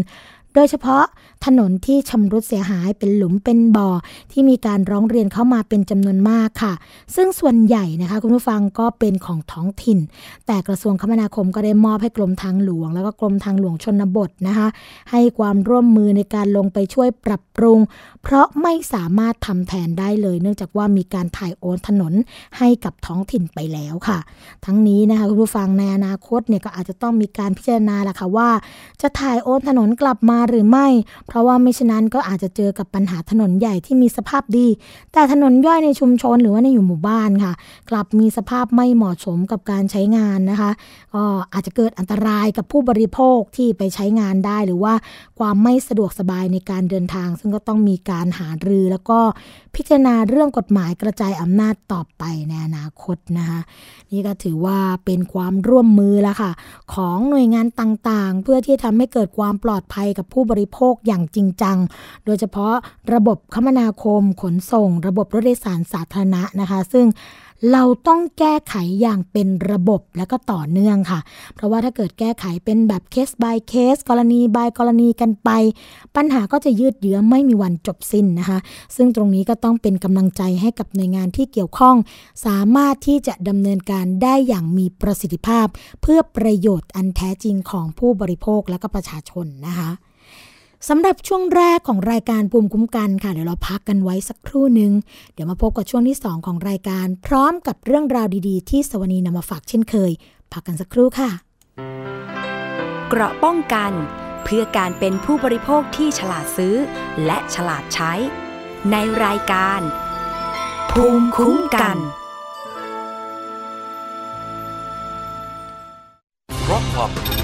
โดยเฉพาะถนนที่ชำรุดเสียหายเป็นหลุมเป็นบ่อที่มีการร้องเรียนเข้ามาเป็นจำนวนมากค่ะ ซึ่งส่วนใหญ่นะคะคุณผู้ฟังก็เป็นของท้องถิ่น แต่กระทรวงคมนาคมก็ได้มอบให้กรมทางหลวง แล้วก็กรมทางหลวงชนบทนะคะให้ความร่วมมือในการลงไปช่วยปรับปรุง เพราะไม่สามารถทำแทนได้เลย เนื่องจากว่ามีการถ่ายโอนถนนให้กับท้องถิ่นไปแล้วค่ะ ทั้งนี้นะคะคุณผู้ฟังในอนาคตเนี่ยก็อาจจะต้องมีการพิจารณาแหละค่ะว่า จะถ่ายโอนถนนกลับมาหรือไม่ เพราะว่าไม่ฉะนั้นก็อาจจะเจอกับปัญหาถนนใหญ่ที่มีสภาพดี แต่ถนนย่อยในชุมชนหรือว่าในอยู่หมู่บ้านค่ะ กลับมีสภาพไม่เหมาะสมกับการใช้งานนะคะก็อาจจะเกิดอันตรายกับผู้บริโภคที่ไปใช้งานได้ หรือว่าความไม่สะดวกสบายในการเดินทาง ซึ่งก็ต้องมีการหารือ แล้วก็พิจารณาเรื่องกฎหมายกระจายอำนาจต่อไปในอนาคตนะคะนี่ก็ถือว่าเป็นความร่วมมือแล้วค่ะ ของหน่วยงานต่างๆ เพื่อที่ทำให้เกิดความปลอดภัยกับผู้บริโภคอย่างจริงจัง โดยเฉพาะระบบคมนาคมขนส่ง ระบบรถโดยสารสาธารณะนะคะ ซึ่ง เราต้องแก้ไขอย่างเป็นระบบและก็ต่อเนื่องค่ะ เพราะว่าถ้าเกิดแก้ไขเป็นแบบเคส by เคส กรณี by กรณีกันไป ปัญหาก็จะยืดเยื้อไม่มีวันจบสิ้นนะคะ ซึ่งตรงนี้ก็ต้องเป็นกำลังใจให้กับหน่วยงานที่เกี่ยวข้อง สามารถที่จะดำเนินการได้อย่างมีประสิทธิภาพ เพื่อประโยชน์อันแท้จริงของผู้บริโภคและก็ประชาชนนะคะ สำหรับช่วงแรกของรายการภูมิคุ้มกันค่ะ เดี๋ยวเราพักกันไว้สักครู่หนึ่งเดี๋ยวมาพบกับช่วงที่ 2 ของรายการ พร้อมกับเรื่องราวดีๆ ที่สวนีนำมาฝากเช่นเคย พักกันสักครู่ค่ะ เกราะป้องกัน เพื่อการเป็นผู้บริโภคที่ฉลาดซื้อ และฉลาดใช้ ในรายการ ภูมิคุ้มกันเพราะความรู้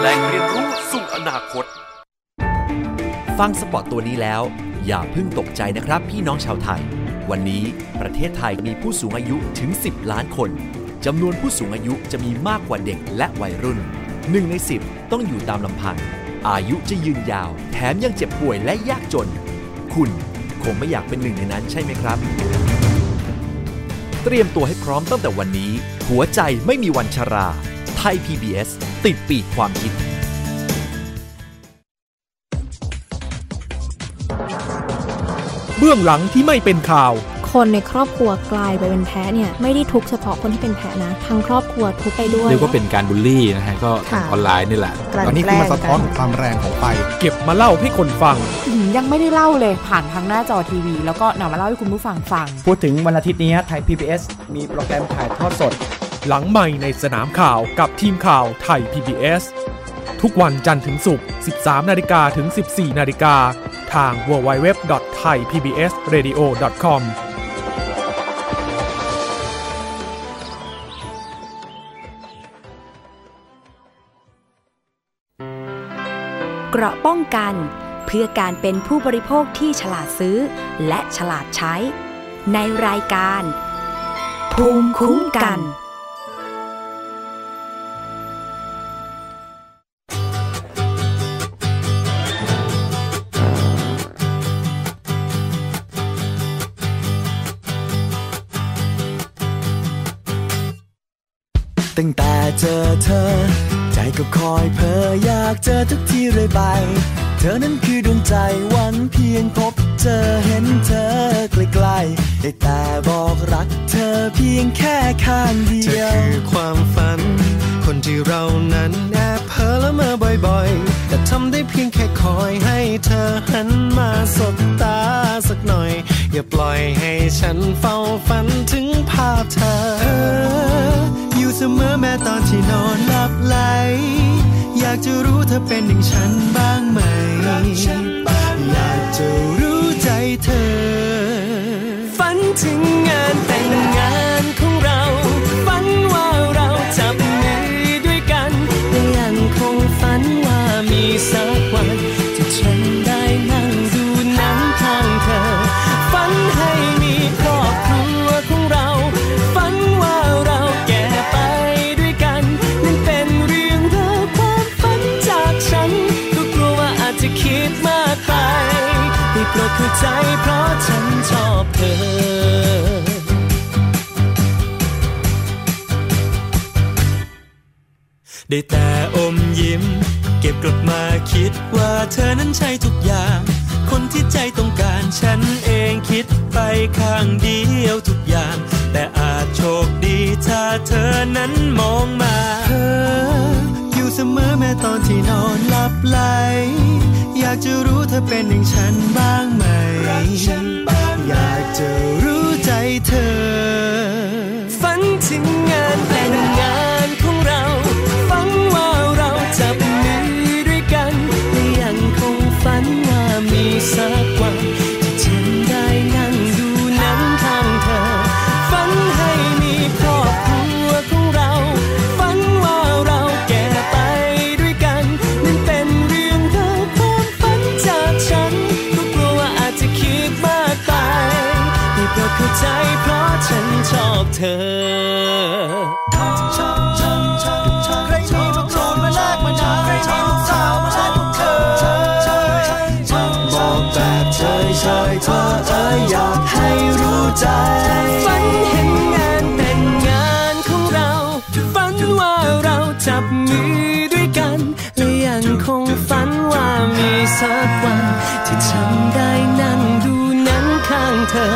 แหล่งเรียนรู้สู่อนาคต ฟังสปอตตัวนี้แล้ว อย่าเพิ่งตกใจนะครับพี่น้องชาวไทย วันนี้ประเทศไทยมีผู้สูงอายุถึง 10 ล้านคนจำนวนผู้สูงอายุจะมีมากกว่าเด็กและวัยรุ่น1ใน 10 ต้องอยู่ตามลำพัง อายุจะยืนยาว แถมยังเจ็บป่วยและยากจน คุณคงไม่อยากเป็นหนึ่งในนั้นใช่ไหมครับ เตรียมตัวให้พร้อมตั้งแต่วันนี้ หัวใจไม่มีวันชรา ไทย PBS ติดปีกความคิด เบื้องหลังที่ไม่เป็นข่าว คนในครอบครัวกลายไปเป็นแพ้เนี่ย ไม่ได้ทุกข์เฉพาะคนที่เป็นแพ้นะ ทั้งครอบครัวทุกข์ไปด้วย เรียกว่าเป็นการบูลลี่นะฮะ ก็ทางค่ะออนไลน์นี่แหละตอนนี้คือมาสะท้อนถึงความแรงของไฟ เก็บมาเล่าให้คนฟัง อืมยังไม่ได้เล่าเลยผ่านทางหน้าจอทีวี แล้วก็นำมาเล่าให้คุณผู้ฟังฟัง พูดถึงวันอาทิตย์นี้ไทย PBS มีโปรแกรมถ่ายทอดสด หลังใหม่ในสนามข่าวกับทีมข่าวไทย PBS ทุกวันจันทร์ถึงศุกร์ 13 นาฬิกาถึง 14 นาฬิกา ทาง www.thaipbsradio.com เกราะป้องกันเพื่อการเป็นผู้บริโภคที่ฉลาดซื้อ และฉลาดใช้ ในรายการ ภูมิคุ้มกัน ตั้งแต่เจอเธอ ใจก็คอยเพ้ออยากเจอทุกทีเรื่อยไป เธอนั้นคือดวงใจวันเพียงพบเจอเห็นเธอใกล้ๆได้แต่บอกรักเธอเพียงแค่ข้างเดียวเธอคือความฝัน คนที่เรานั้นแอบเพ้อละเมอบ่อยๆ แต่ทำได้เพียงแค่คอยให้เธอหันมาสบตาสักหน่อย อย่าปล่อยให้ฉันเฝ้าฝันถึงภาพเธอ เสมอแม้ตอนที่นอนหลับไหล อยากจะรู้เธอเป็นอย่างฉันบ้างไหม อยากจะรู้ใจเธอ ฝันถึงงานแต่งงาน เข้าใจเพราะฉันชอบเธอได้แต่อมยิ้ม เกก็บกดมาคิดว่าเธอนั้นใช่ทุกอย่าง คนที่ใจต้องการฉันเองคิดไปข้างเดียวทุกอย่าง แต่อาจโชคดีถ้าเธอนั้นมองมา เธอ อยู่เสมอแม้ตอนที่นอนหลับไหล อยากจะรู้เธอเป็นอย่างฉันบ้างไหม อยากจะรู้ใจเธอ ฝันถึงงานแต่งงานของเรา ฝันว่าเราจะเป็นมือด้วยกันและยังคงฝันว่ามีสัก สักวันที่ฉันได้นั่งดูหนังข้างเธอ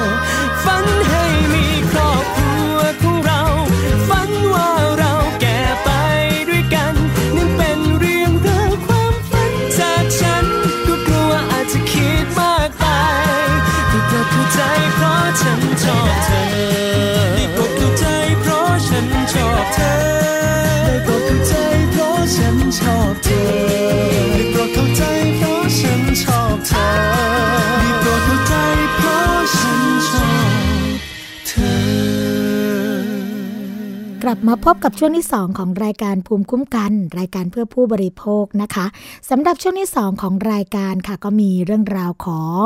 มาพบกับช่วงที่ 2 ของรายการภูมิคุ้มกัน รายการเพื่อผู้บริโภคนะคะสำหรับช่วงที่ 2 ของรายการค่ะ ก็มีเรื่องราวของ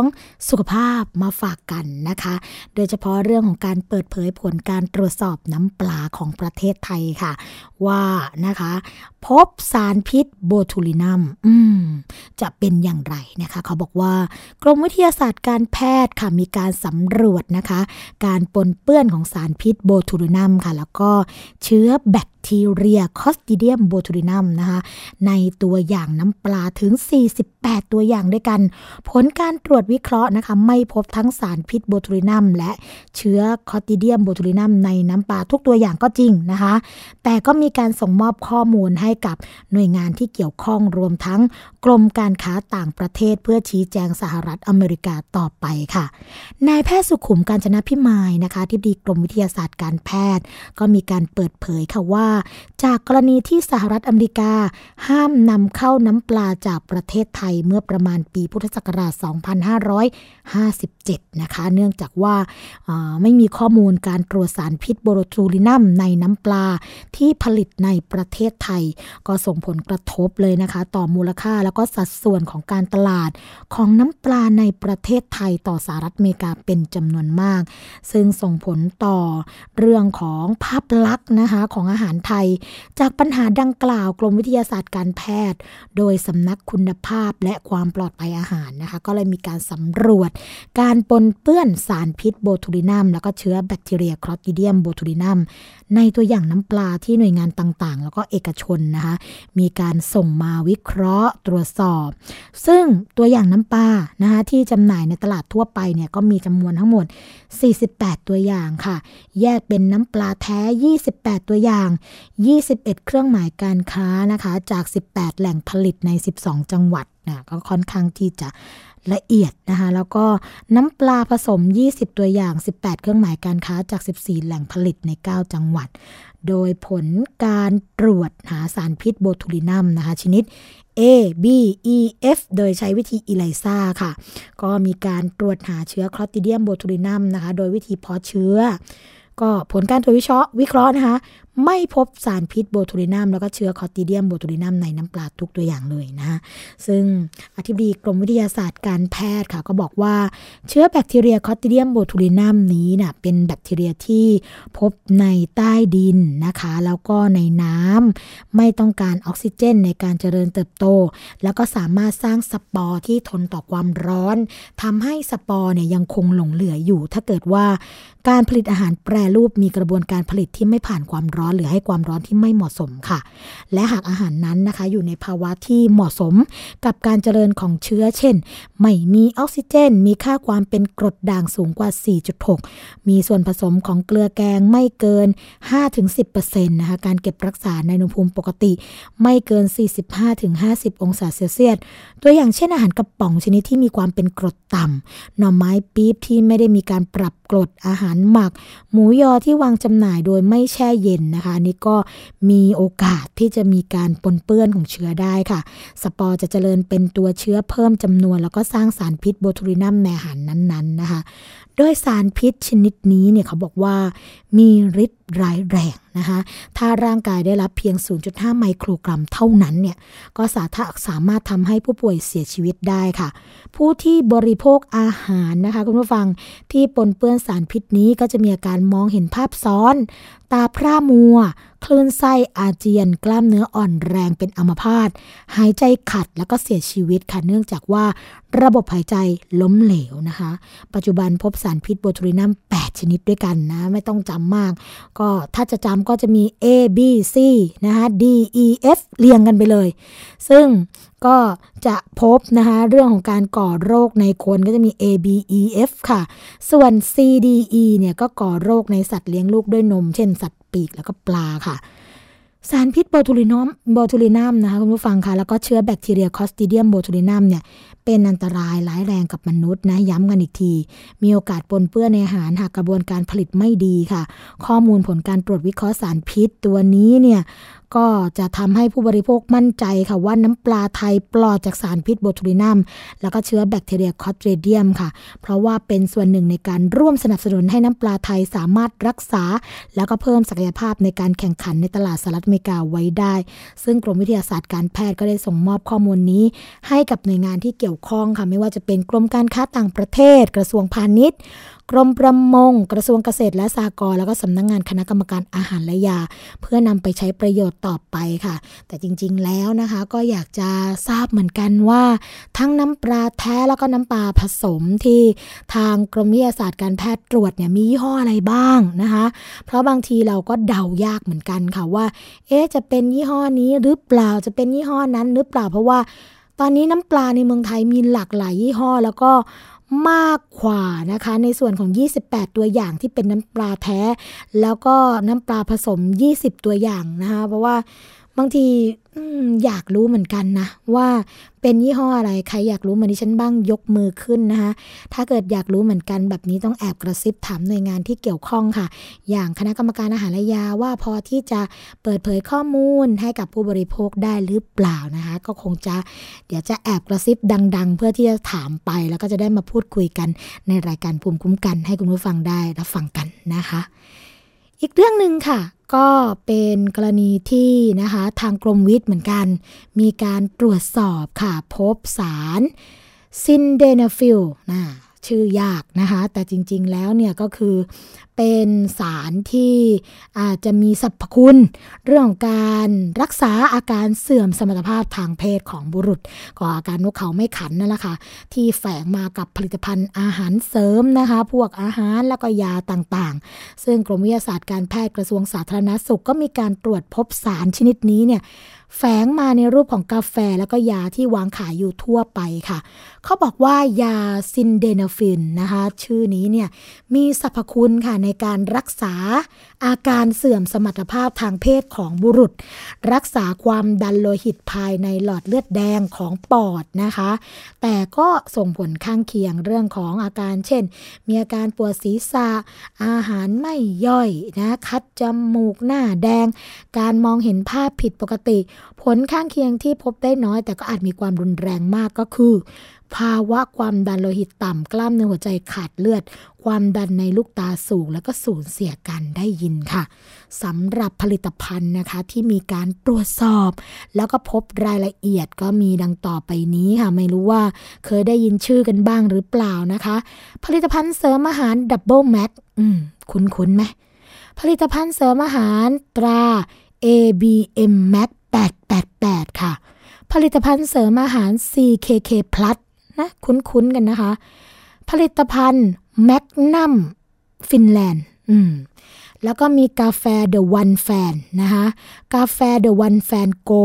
สุขภาพมาฝากกันนะคะ โดยเฉพาะเรื่องของการเปิดเผยผลการตรวจสอบน้ำปลาของประเทศไทยค่ะ ว่านะคะ พบสารพิษโบทูลินัมอืมจะเป็นอย่างไรนะคะ เขาบอกว่ากรมวิทยาศาสตร์การแพทย์ค่ะมีการสำรวจนะคะ การปนเปื้อนของสารพิษโบทูลินัมค่ะ แล้วก็เชื้อแบค ทีเรีย Clostridium botulinum นะคะในตัวอย่างน้ำปลาถึง 48 ตัวอย่างด้วยกัน ผลการตรวจวิเคราะห์นะคะไม่พบทั้งสารพิษโบทูลินัมและเชื้อ Clostridium botulinum ในน้ำปลาทุกตัวอย่างก็จริงนะคะ แต่ก็มีการส่งมอบข้อมูลให้กับหน่วยงานที่เกี่ยวข้องรวมทั้ง กรมการค้าต่างประเทศเพื่อชี้แจงสหรัฐอเมริกาต่อไปค่ะ นายแพทย์สุขุมการจนะพิมายนะคะที่ดีกรมวิทยาศาสตร์การแพทย์ ก็มีการเปิดเผยค่ะว่า จากกรณีที่สหรัฐอเมริกา ห้ามนำเข้าน้ำปลาจากประเทศไทยเมื่อประมาณปีพุทธศักราช 2557 นะคะ เนื่องจากว่าาไม่มีข้อมูลการตรวจสารพิษโบโรทูลินัมในน้ำปลาที่ผลิตในประเทศไทย ก็ส่งผลกระทบเลยนะคะ ต่อมูลค่าแล้วก็สัดส่วนของการตลาดของน้ำปลาในประเทศไทยต่อสหรัฐอเมริกาเป็นจำนวนมาก ซึ่งส่งผลต่อเรื่องของภาพลักษณ์นะคะของอาหารไทย จากปัญหาดังกล่าวกรมวิทยาศาสตร์การแพทย์ โดยสำนักคุณภาพและความปลอดภัยอาหารนะคะก็เลยมีการสำรวจ การปนเปื้อนสารพิษโบทูลินัม แล้วก็เชื้อแบคทีเรียคลอติเดียมโบทูลินัม ในตัวอย่างน้ำปลาที่หน่วยงานต่างๆ แล้วก็เอกชนนะคะมีการส่งมาวิเคราะห์ตรวจสอบ ซึ่งตัวอย่างน้ำปลานะคะที่จำหน่ายในตลาดทั่วไปเนี่ยก็มีจำนวนทั้งหมด 48 ตัวอย่างค่ะ แยกเป็นน้ำปลาแท้ 28 ตัวอย่าง 21 เครื่องหมายการค้านะคะ จาก 18 แหล่งผลิตใน 12 จังหวัด นะก็ค่อนข้างที่จะละเอียดนะคะแล้วก็น้ำปลาผสม 20 ตัวอย่าง 18 เครื่องหมายการค้าจาก 14 แหล่งผลิตใน 9 จังหวัด โดยผลการตรวจหาสารพิษโบทูลินัมนะคะชนิด A B E F โดยใช้วิธีอิไลซาค่ะ ก็มีการตรวจหาเชื้อคลอติเดียมโบทูลินัมนะคะ โดยวิธีเพาะเชื้อ ก็ผลการตรวจวิเคราะห์วิเคราะห์นะคะ ไม่พบสารพิษโบทูลินัมแล้วก็เชื้อคอติเดียมโบทูลินัมในน้ำปลาทุกตัวอย่างเลยนะซึ่งอธิบดีกรมวิทยาศาสตร์การแพทย์ค่ะก็บอกว่าเชื้อแบคทีเรียคอติเดียมโบทูลินัมนี้นะ่ะเป็นแบคทีเรียที่พบในใต้ดินนะคะ แล้วก็ในน้ำไม่ต้องการออกซิเจนในการเจริญเติบโต แล้วก็สามารถสร้างสปอร์ที่ทนต่อความร้อนทำให้สปอร์เนี่ยยังคงหลงเหลืออยู่ ถ้าเกิดว่าการผลิตอาหารแปรรูปมีกระบวนการผลิตที่ไม่ผ่านความร้อนร้อนหรือให้ความร้อนที่ไม่เหมาะสมค่ะ และหากอาหารนั้นนะคะอยู่ในภาวะที่เหมาะสมกับการเจริญของเชื้อ เช่น ไม่มีออกซิเจน มีค่าความเป็นกรดด่างสูงกว่า 4.6 มีส่วนผสมของเกลือแกงไม่เกิน 5-10%นะคะการเก็บรักษาในอุณหภูมิปกติ ไม่เกิน 45-50 องศาเซลเซียส ตัวอย่างเช่นอาหารกระป๋องชนิดที่มีความเป็นกรดต่ำหน่อไม้ปี๊บที่ไม่ได้มีการปรับกรดอาหารหมัก หมูยอที่วางจำหน่ายโดยไม่แช่เย็นนะคะ นี่ก็มีโอกาสที่จะมีการปนเปื้อนของเชื้อได้ค่ะ สปอร์จะเจริญเป็นตัวเชื้อเพิ่มจำนวน แล้วก็สร้างสารพิษโบทูลินัมในอาหารนั้นๆนะคะ โดยสารพิษชนิดนี้เนี่ยเขาบอกว่ามีฤทธิ์ร้ายแรง นะคะถ้าร่างกายได้รับเพียง 0.5 ไมโครกรัมเท่านั้นเนี่ยก็สาสามารถทำให้ผู้ป่วยเสียชีวิตได้ค่ะ ผู้ที่บริโภคอาหารนะคะคุณผู้ฟังที่ปนเปื้อนสารพิษนี้ก็จะมีอาการมองเห็นภาพซ้อน ตาพร่ามัว คลื่นไส้อาเจียน กล้ามเนื้ออ่อนแรงเป็นอัมพาตหายใจขัดแล้วก็เสียชีวิตค่ะเนื่องจากว่าระบบหายใจล้มเหลวนะคะ ปัจจุบันพบสารพิษโบทูลินัม 8 ชนิดด้วยกันนะ ไม่ต้องจำมาก ก็ถ้าจะจำก็จะมี A B C นะคะ D E F เรียงกันไปเลย ซึ่ง ก็จะพบนะคะเรื่องของการก่อโรคในคนก็จะมี A B E F ค่ะ ส่วน C D E เนี่ยก็ก่อโรคในสัตว์เลี้ยงลูกด้วยนม เช่นสัตว์ปีกแล้วก็ปลาค่ะ สารพิษโบทูลินอมโบทูลินัมนะคะคุณผู้ฟังคะแล้วก็เชื้อแบคทีเรียคอสติเดียมโบทูลินัมเนี่ยเป็นอันตรายร้ายแรงกับมนุษย์นะย้ำกันอีกที มีโอกาสปนเปื้อนในอาหารหากกระบวนการผลิตไม่ดีค่ะ ข้อมูลผลการตรวจวิเคราะห์สารพิษตัวนี้เนี่ย ก็จะทำให้ผู้บริโภคมั่นใจค่ะว่าน้ำปลาไทยปลอดจากสารพิษโบทูลินัม แล้วก็เชื้อแบคทีเรียคอสเตรเดียมค่ะ เพราะว่าเป็นส่วนหนึ่งในการร่วมสนับสนุนให้น้ำปลาไทยสามารถรักษา แล้วก็เพิ่มศักยภาพในการแข่งขันในตลาดสหรัฐอเมริกาไว้ได้ ซึ่งกรมวิทยาศาสตร์การแพทย์ก็ได้ส่งมอบข้อมูลนี้ ให้กับหน่วยงานที่เกี่ยวข้องค่ะไม่ว่าจะเป็นกรมการค้าต่างประเทศกระทรวงพาณิชย์ กรมประมง กระทรวงเกษตรและสหกรณ์แล้วก็สำนักงงานคณะกรรมการอาหารและยา เพื่อนำไปใช้ประโยชน์ต่อไปค่ะ แต่จริงๆแล้วนะคะ ก็อยากจะทราบเหมือนกันว่า ทั้งน้ำปลาแท้แล้วก็น้ำปลาผสมที่ทางกรมวิทยาศาสตร์การแพทย์ตรวจเนี่ยมียี่ห้ออะไรบ้างนะคะ เพราะบางทีเราก็เดายากเหมือนกันค่ะว่า เอ๊จะเป็นยี่ห้อนี้หรือเปล่าจะเป็นยี่ห้อนั้นหรือเปล่าเพราะว่าตอนนี้น้ำปลาในเมืองไทยมีหลากหลายยี่ห้อ แล้วก็ มากกว่านะคะ ในส่วนของ 28 ตัวอย่างที่เป็นน้ำปลาแท้ แล้วก็น้ำปลาผสม 20 ตัวอย่างนะคะ เพราะว่า บางทีอยากรู้เหมือนกันนะ ว่าเป็นยี่ห้ออะไรใครอยากรู้เหมือนดิฉันบ้างยกมือขึ้นนะคะ ถ้าเกิดอยากรู้เหมือนกันแบบนี้ต้องแอบกระซิบถามหน่วยงานที่เกี่ยวข้องค่ะ อย่างคณะกรรมการอาหารและยาว่าพอที่จะเปิดเผยข้อมูลให้กับผู้บริโภคได้หรือเปล่านะคะ ก็คงจะเดี๋ยวจะแอบกระซิบดัง ๆ เพื่อที่จะถามไปแล้วก็จะได้มาพูดคุยกันในรายการภูมิคุ้มกัน ให้คุณผู้ฟังได้รับฟังกันนะคะ อีกเรื่องหนึ่งค่ะ ก็เป็นกรณีที่นะคะทางกรมวิทย์เหมือนกัน มีการตรวจสอบค่ะพบสารซินเดนฟิลนะ ชื่อยากนะคะแต่จริงๆแล้วเนี่ยก็คือเป็นสารที่อาจจะมีสรรพคุณ เรื่องของการรักษาอาการเสื่อมสมรรถภาพทางเพศของบุรุษ ก็อาการนกเขาไม่ขันนั่นแหละค่ะที่แฝงมากับผลิตภัณฑ์อาหารเสริมนะคะพวกอาหารแล้วก็ยาต่างๆ ซึ่งกรมวิทยาศาสตร์การแพทย์กระทรวงสาธารณสุขก็มีการตรวจพบสารชนิดนี้เนี่ยแฝงมาในรูปของกาแฟแล้วก็ยาที่วางขายอยู่ทั่วไปค่ะ เขาบอกว่ายาซิลเดนาฟิลนะคะ ชื่อนี้เนี่ยมีสรรพคุณค่ะในการรักษาอาการเสื่อมสมรรถภาพทางเพศของบุรุษ รักษาความดันโลหิตภายในหลอดเลือดแดงของปอดนะคะ แต่ก็ส่งผลข้างเคียงเรื่องของอาการเช่น มีอาการปวดศีรษะ อาหารไม่ย่อยนะคัดจมูกหน้าแดง การมองเห็นภาพผิดปกติ ผลข้างเคียงที่พบได้น้อย แต่ก็อาจมีความรุนแรงมากก็คือภาวะความดันโลหิตต่ำกล้ามเนื้อหัวใจขาดเลือด ความดันในลูกตาสูง แล้วก็สูญเสียการได้ยินค่ะสำหรับผลิตภัณฑ์นะคะที่มีการตรวจสอบ แล้วก็พบรายละเอียดก็มีดังต่อไปนี้ค่ะ ไม่รู้ว่าเคยได้ยินชื่อกันบ้างหรือเปล่านะคะ ผลิตภัณฑ์เสริมอาหารดับเบิลแม็กอืมคุ้นๆไหมผลิตภัณฑ์เสริมอาหารตรา ABM Max 888 ค่ะ ผลิตภัณฑ์เสริมอาหาร CKK Plus นะคุ้นๆกันนะคะ ผลิตภัณฑ์แมกนัมฟินแลนด์อืมแล้วก็มีกาแฟ The One Fan นนะคะกาแฟ The One Fan Go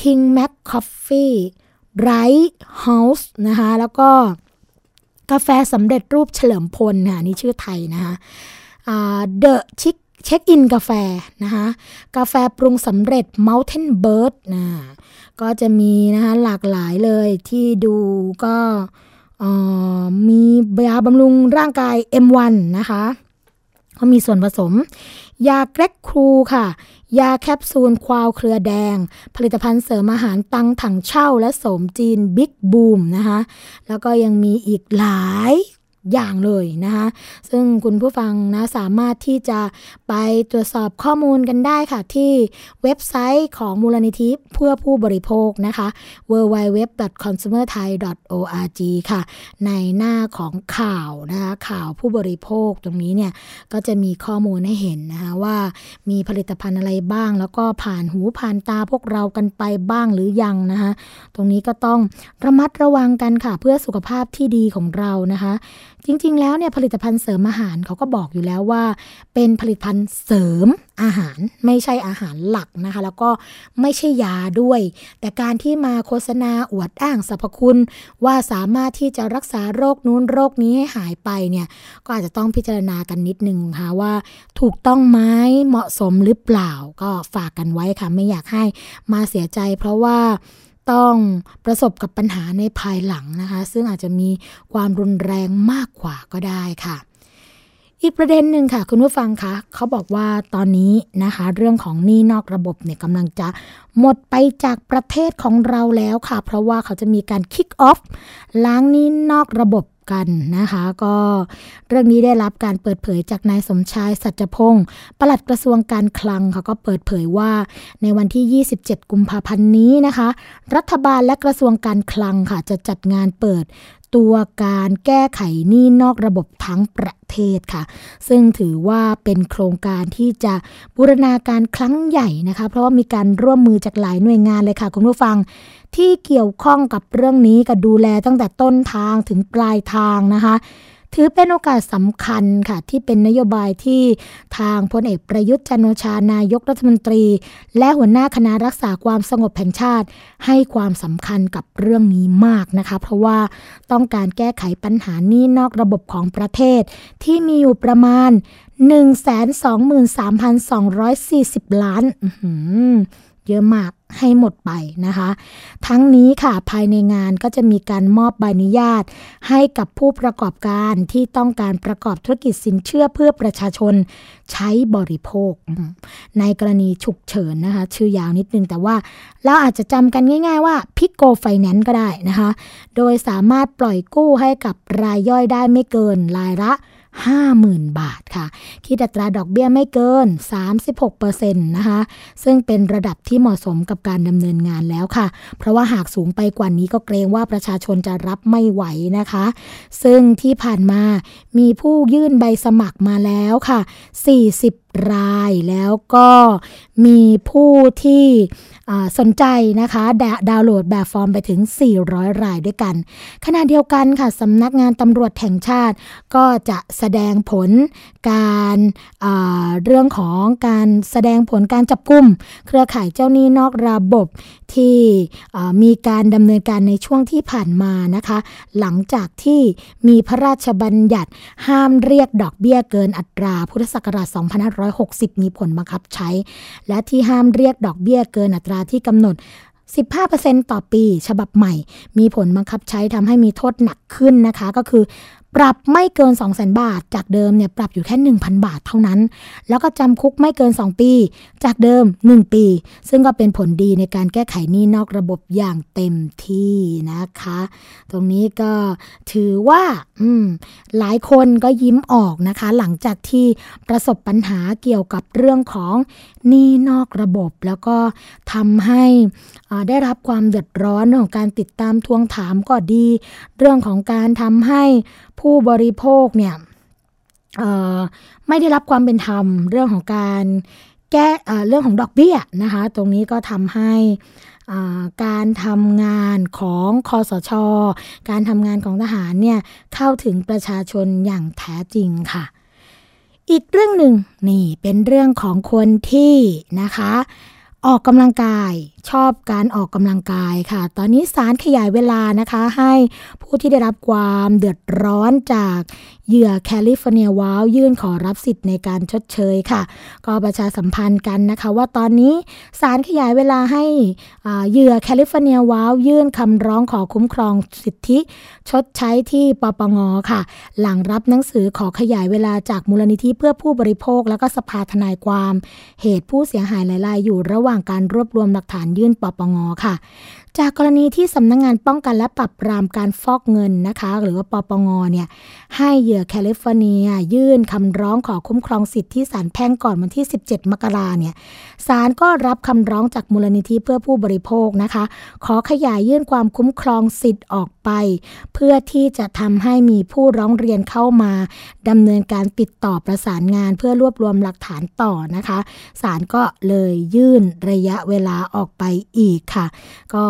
King Mac Coffee Right House นะคะแล้วก็กาแฟสำเร็จรูปเฉลิมพลค่ะนี่ชื่อไทยนะคะเดอะชิคเช็คอินกาแฟนะคะกาแฟปรุงสำเร็จ Mountain Bird นะ ก็จะมีนะคะหลากหลายเลยที่ดูก็มียาบำรุงร่างกาย M1 นะคะก็มีส่วนผสม ยาแกรกครูค่ะ ยาแคปซูลควาวเครือแดง ผลิตภัณฑ์เสริมอาหารตังถังเช่า และสมจีนบิ๊กบูมนะคะ แล้วก็ยังมีอีกหลาย อย่างเลยนะคะซึ่งคุณผู้ฟังนะสามารถที่จะไปตรวจสอบข้อมูลกันได้ค่ะ ที่เว็บไซต์ของมูลนิธิเพื่อผู้บริโภคนะคะ www.consumerthai.org ค่ะ ในหน้าของข่าวนะคะข่าวผู้บริโภคตรงนี้เนี่ย ก็จะมีข้อมูลให้เห็นนะคะว่ามีผลิตภัณฑ์อะไรบ้าง แล้วก็ผ่านหูผ่านตาพวกเรากันไปบ้างหรือยังนะคะตรงนี้ก็ต้องระมัดระวังกันค่ะ เพื่อสุขภาพที่ดีของเรานะคะจริงๆ แล้วเนี่ยผลิตภัณฑ์เสริมอาหารเขาก็บอกอยู่แล้วว่า เป็นผลิตภัณฑ์เสริมอาหารไม่ใช่อาหารหลักนะคะ แล้วก็ไม่ใช่ยาด้วย แต่การที่มาโฆษณาอวดอ้างสรรพคุณ ว่าสามารถที่จะรักษาโรคนู้นโรคนี้ให้หายไปเนี่ยก็อาจจะต้องพิจารณากันนิดนึงค่ะว่าถูกต้องไหมเหมาะสมหรือเปล่าก็ฝากกันไว้ค่ะ ไม่อยากให้มาเสียใจ เพราะว่า ต้องประสบกับปัญหาในภายหลังนะคะ ซึ่งอาจจะมีความรุนแรงมากกว่าก็ได้ค่ะ อีกประเด็นหนึ่งค่ะ คุณผู้ฟังคะเขาบอกว่าตอนนี้นะคะ เรื่องของหนี้นอกระบบเนี่ยกำลังจะหมดไปจากประเทศของเราแล้วค่ะ เพราะว่าเขาจะมีการคิกออฟล้างหนี้นอกระบบ กันนะคะ ก็เรื่องนี้ได้รับการเปิดเผยจากนายสมชายสัจพงศ์ปลัดกระทรวงการคลังเขาก็เปิดเผยว่าในวันที่ 27 กุมภาพันธ์นี้นะคะ รัฐบาลและกระทรวงการคลังค่ะจะจัดงานเปิด ตัวการแก้ไขหนี้นอกระบบทั้งประเทศค่ะ ซึ่งถือว่าเป็นโครงการที่จะบูรณาการครั้งใหญ่นะคะ เพราะว่ามีการร่วมมือจากหลายหน่วยงานเลยค่ะ คุณผู้ฟังที่เกี่ยวข้องกับเรื่องนี้ก็ดูแลตั้งแต่ต้นทางถึงปลายทางนะคะ ถือเป็นโอกาสสำคัญค่ะ ที่เป็นนโยบายที่ทางพลเอกประยุทธ์จันโอชานายกรัฐมนตรี และหัวหน้าคณะรักษาความสงบแห่งชาติ ให้ความสำคัญกับเรื่องนี้มากนะคะ เพราะว่าต้องการแก้ไขปัญหานี้นอกระบบของประเทศ ที่มีอยู่ประมาณ 123,240 ล้าน เยอะมากให้หมดไปนะคะ ทั้งนี้ค่ะภายในงานก็จะมีการมอบใบอนุญาต ให้กับผู้ประกอบการที่ต้องการประกอบธุรกิจสินเชื่อเพื่อประชาชนใช้บริโภค ในกรณีฉุกเฉินนะคะ ชื่อยาวนิดนึงแต่ว่าเราอาจจะจำกันง่าย ๆ ว่าพิกโกไฟแนนซ์ก็ได้นะคะ โดยสามารถปล่อยกู้ให้กับรายย่อยได้ไม่เกินรายละ 50,000 บาทค่ะ คิดอัตราดอกเบี้ยไม่เกิน 36%นะคะ ซึ่งเป็นระดับที่เหมาะสมกับการดำเนินงานแล้วค่ะ เพราะว่าหากสูงไปกว่านี้ก็เกรงว่าประชาชนจะรับไม่ไหวนะคะ ซึ่งที่ผ่านมามีผู้ยื่นใบสมัครมาแล้วค่ะ 40 รายแล้วก็มีผู้ที่สนใจนะคะดาวน์โหลดแบบฟอร์มไปถึง 400 รายด้วยกัน ขณะเดียวกันค่ะสำนักงานตำรวจแห่งชาติ ก็จะแสดงผลการเรื่องของการแสดงผลการจับกุ่มเครือข่ายเจ้าหนี้นอกระบบที่มีการดำเนินการในช่วงที่ผ่านมานะคะ หลังจากที่มีพระราชบัญญัติห้ามเรียกดอกเบี้ยเกินอัตราพุทธศักราช2560 มีผลบังคับใช้ และที่ห้ามเรียกดอกเบี้ยเกินอัตราที่กำหนด 15%ต่อปี ฉบับใหม่ มีผลบังคับใช้ทำให้มีโทษหนักขึ้นนะคะ ก็คือ ปรับไม่เกิน 2 0 0 0 0 0 บาท จากเดิมเนี่ยปรับอยู่แค่ 1,000 บาทเท่านั้น แล้วก็จำคุกไม่เกิน 2 ปี จากเดิม 1 ปี ซึ่งก็เป็นผลดีในการแก้ไขหนี้นอกระบบอย่างเต็มที่นะคะ ตรงนี้ก็ถือว่าอืมหลายคนก็ยิ้มออกนะคะ หลังจากที่ประสบปัญหาเกี่ยวกับเรื่องของหนี้นอกระบบ แล้วก็ทำให้ได้รับความเดือดร้อนของการติดตามทวงถามก็ดี เรื่องของการทำให้ผู้บริโภคเนี่ยไม่ได้รับความเป็นธรรมเรื่องของการแก้เรื่องของดอกเบี้ยนะคะตรงนี้ก็ทำให้การทำงานของคอสชการทำงานของทหารเนี่ยเข้าถึงประชาชนอย่างแท้จริงค่ะ อีกเรื่องหนึ่งนี่เป็นเรื่องของคนที่นะคะ ออกกำลังกายชอบการออกกำลังกายค่ะ ตอนนี้ศาลขยายเวลานะคะ ให้ผู้ที่ได้รับความเดือดร้อนจากเหยื่อแคลิฟอร์เนียวาวยื่นขอรับสิทธิ์ในการชดเชยค่ะ ก็ประชาสัมพันธ์กันนะคะ ว่าตอนนี้ศาลขยายเวลาให้เหยื่อแคลิฟอร์เนียวาวยื่นคำร้องขอคุ้มครองสิทธิ ชดใช้ที่ปปงค่ะ หลังรับหนังสือขอขยายเวลาจากมูลนิธิเพื่อผู้บริโภค แล้วก็สภาทนายความ เหตุผู้เสียหายหลาย ๆ อยู่ระหว่างการรวบรวมหลักฐานยื่นปปงค่ะ จากกรณีที่สำนักงงานป้องกันและปรับปรามการฟอกเงินนะคะ หรือว่าปปงเนี่ยให้เหยื่อแคลิฟอร์เนีย ยื่นคำร้องขอคุ้มครองสิทธิที่ศาลแพ่งก่อนวันที่ 17 มกราเนี่ยศาลก็รับคำร้องจากมูลนิธิเพื่อผู้บริโภคนะคะ ขอขยายยื่นความคุ้มครองสิทธิ์ออกไป เพื่อที่จะทำให้มีผู้ร้องเรียนเข้ามาดำเนินการติดต่อประสานงาน เพื่อรวบรวมหลักฐานต่อนะคะศาลก็เลยยื่นระยะเวลาออกไปอีกค่ะ ก็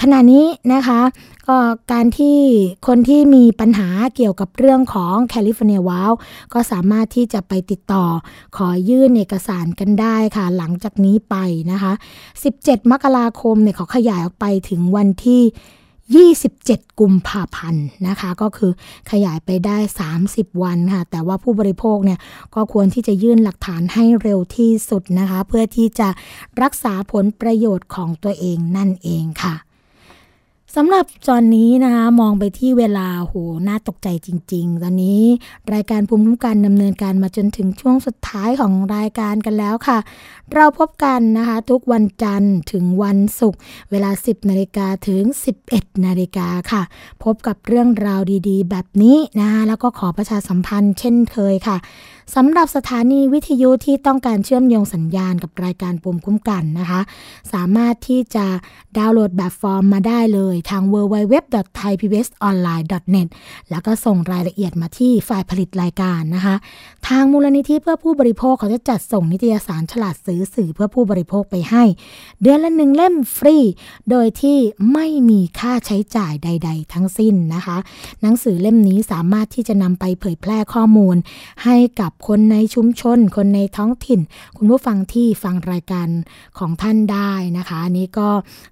ขณะนี้นะคะก็การที่คนที่มีปัญหาเกี่ยวกับเรื่องของแคลิฟอร์เนียวาวก็สามารถที่จะไปติดต่อขอยื่นเอกสารกันได้ค่ะ หลังจากนี้ไปนะคะ 17 มกราคมเนี่ยเขาขยายออกไปถึงวันที่ 27 กุมภาพันธ์นะคะ ก็คือขยายไปได้ 30 วันค่ะ แต่ว่าผู้บริโภคเนี่ยก็ควรที่จะยื่นหลักฐานให้เร็วที่สุดนะคะ เพื่อที่จะรักษาผลประโยชน์ของตัวเองนั่นเองค่ะ สำหรับจอนนี้นะคะมองไปที่เวลาโหน่าตกใจจริง ๆ ตอนนี้รายการภูมิคุ้มกันดำเนินการมาจนถึงช่วงสุดท้ายของรายการกันแล้วค่ะ เราพบกันนะคะทุกวันจันทร์ถึงวันศุกร์เวลา 10นาฬิกาถึง 11นาฬิกาค่ะ พบกับเรื่องราวดีๆ แบบนี้นะคะแล้วก็ขอประชาสัมพันธ์เช่นเคยค่ะสำหรับสถานีวิทยุที่ต้องการเชื่อมโยงสัญญาณกับรายการปุ่มคุ้มกันนะคะ สามารถที่จะดาวน์โหลดแบบฟอร์มมาได้เลยทาง www.thaipbsonline.net แล้วก็ส่งรายละเอียดมาที่ฝ่ายผลิตรายการนะคะ ทางมูลนิธิเพื่อผู้บริโภคเขาจะจัดส่งนิตยสารฉลาดซื้อสื่อเพื่อผู้บริโภคไปให้ เดือนละหนึ่งเล่มฟรี โดยที่ไม่มีค่าใช้จ่ายใด ๆ ทั้งสิ้นนะคะ หนังสือเล่มนี้สามารถที่จะนำไปเผยแพร่ข้อมูลให้กับคนในชุมชน คนในท้องถิ่น คุณผู้ฟังที่ฟังรายการของท่านได้นะคะอันนี้ก็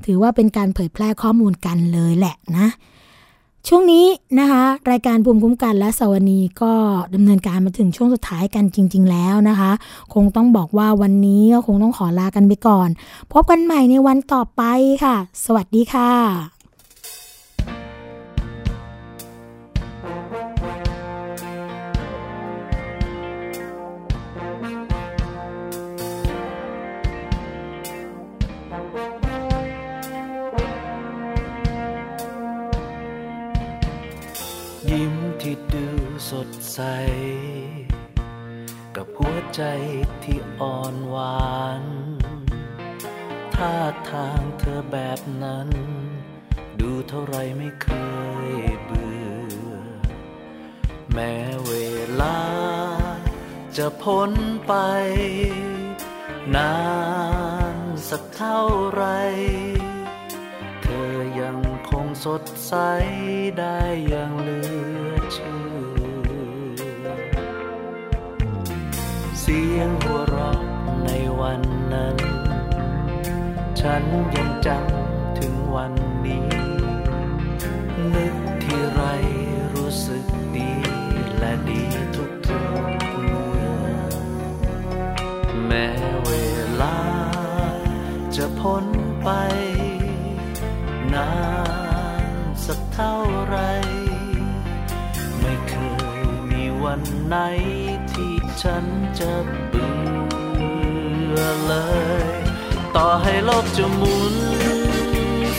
ถือว่าเป็นการเผยแพร่ข้อมูลกันเลยแหละนะช่วงนี้นะคะรายการภูมิคุ้มกันและสวนีก็ดำเนินการมาถึงช่วงสุดท้ายกันจริง ๆ แล้วนะคะ คงต้องบอกว่าวันนี้ก็คงต้องขอลากันไปก่อน พบกันใหม่ในวันต่อไปค่ะ สวัสดีค่ะ สดใส กับหัวใจที่อ่อนหวาน ท่าทางเธอแบบนั้น ดูเท่าไรไม่เคยเบื่อ แม้เวลาจะพ้นไป นานสักเท่าไร เธอยังคงสดใสได้อย่างเหลือ เสียงหัวเราะในวันนั้น ฉันยังจำถึงวันนี้ นึกที่ไรรู้สึกดีและดีทุกทุกเมื่อแม้เวลาจะพ้นไป นานสักเท่าไร ไม่เคยมีวันไหน ฉันจะเบื่อเลย ต่อให้โลกจะหมุน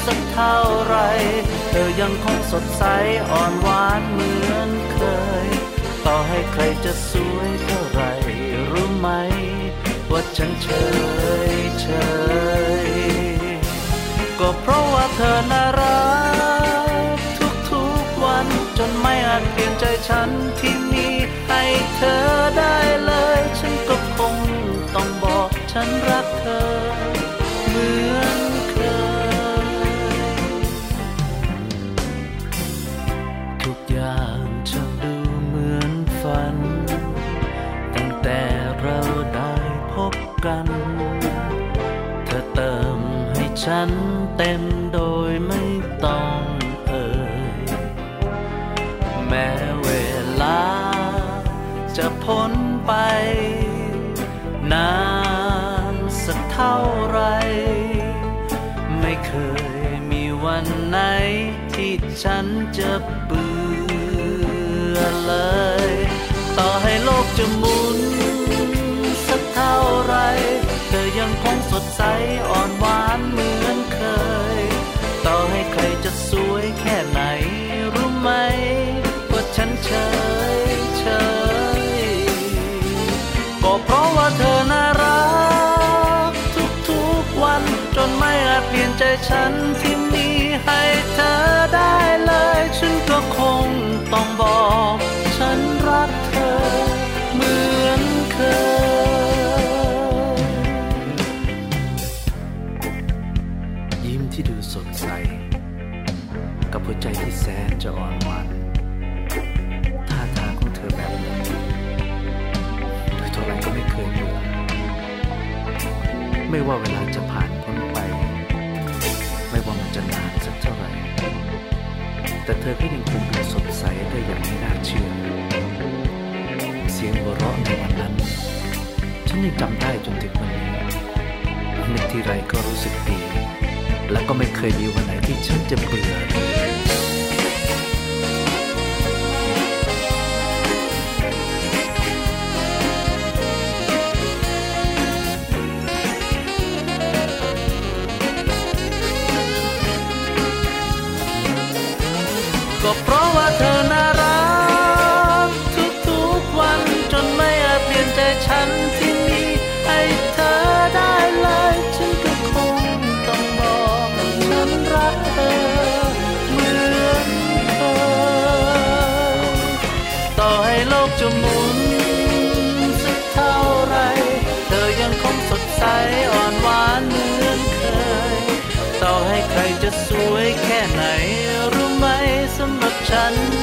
สักเท่าไร เธอยังคงสดใสอ่อนหวานเหมือนเคย ต่อให้ใครจะสวยเท่าไรรู้ไหม ว่าฉันเฉยเฉยก็เพราะว่าเธอน่ารักทุกๆวันจนไม่อาจเปลี่ยนใจฉันที่มีให้ เธอได้เลย ฉันก็คงต้องบอกฉันรักเธอ เหมือนเคย ทุกอย่างช่าดูเหมือนฝัน ตั้งแต่เราได้พบกัน เธอเติมให้ฉันเต็มโดยไม่ต้อง ฉันจะเบื่อเลย ต่อให้โลกจะหมุน สักเท่าไร เธอยังคงสดใสอ่อนหวานเหมือน เคยยิ้มที่ดูสดใส กับหัวใจที่แสนจะอ่อนหวานท่าทางของเธอแบบนี้ดูเท่าไรก็ไม่เคยเบื่อไม่ว่าเวลาจะผ่านพ้นไป ไม่ว่ามันจะนานสักเท่าไหร่แต่เธอก็ยังคงดูสดใสได้อย่างไม่น่าเชื่อ สียงหัวเราะในวันนั้น ฉันยังจำได้จนถึงวันนี้นึกทีไรก็รู้สึกดี และก็ไม่เคยมีวันไหนที่ฉันจะเบื่อก็เพราะ ฉัน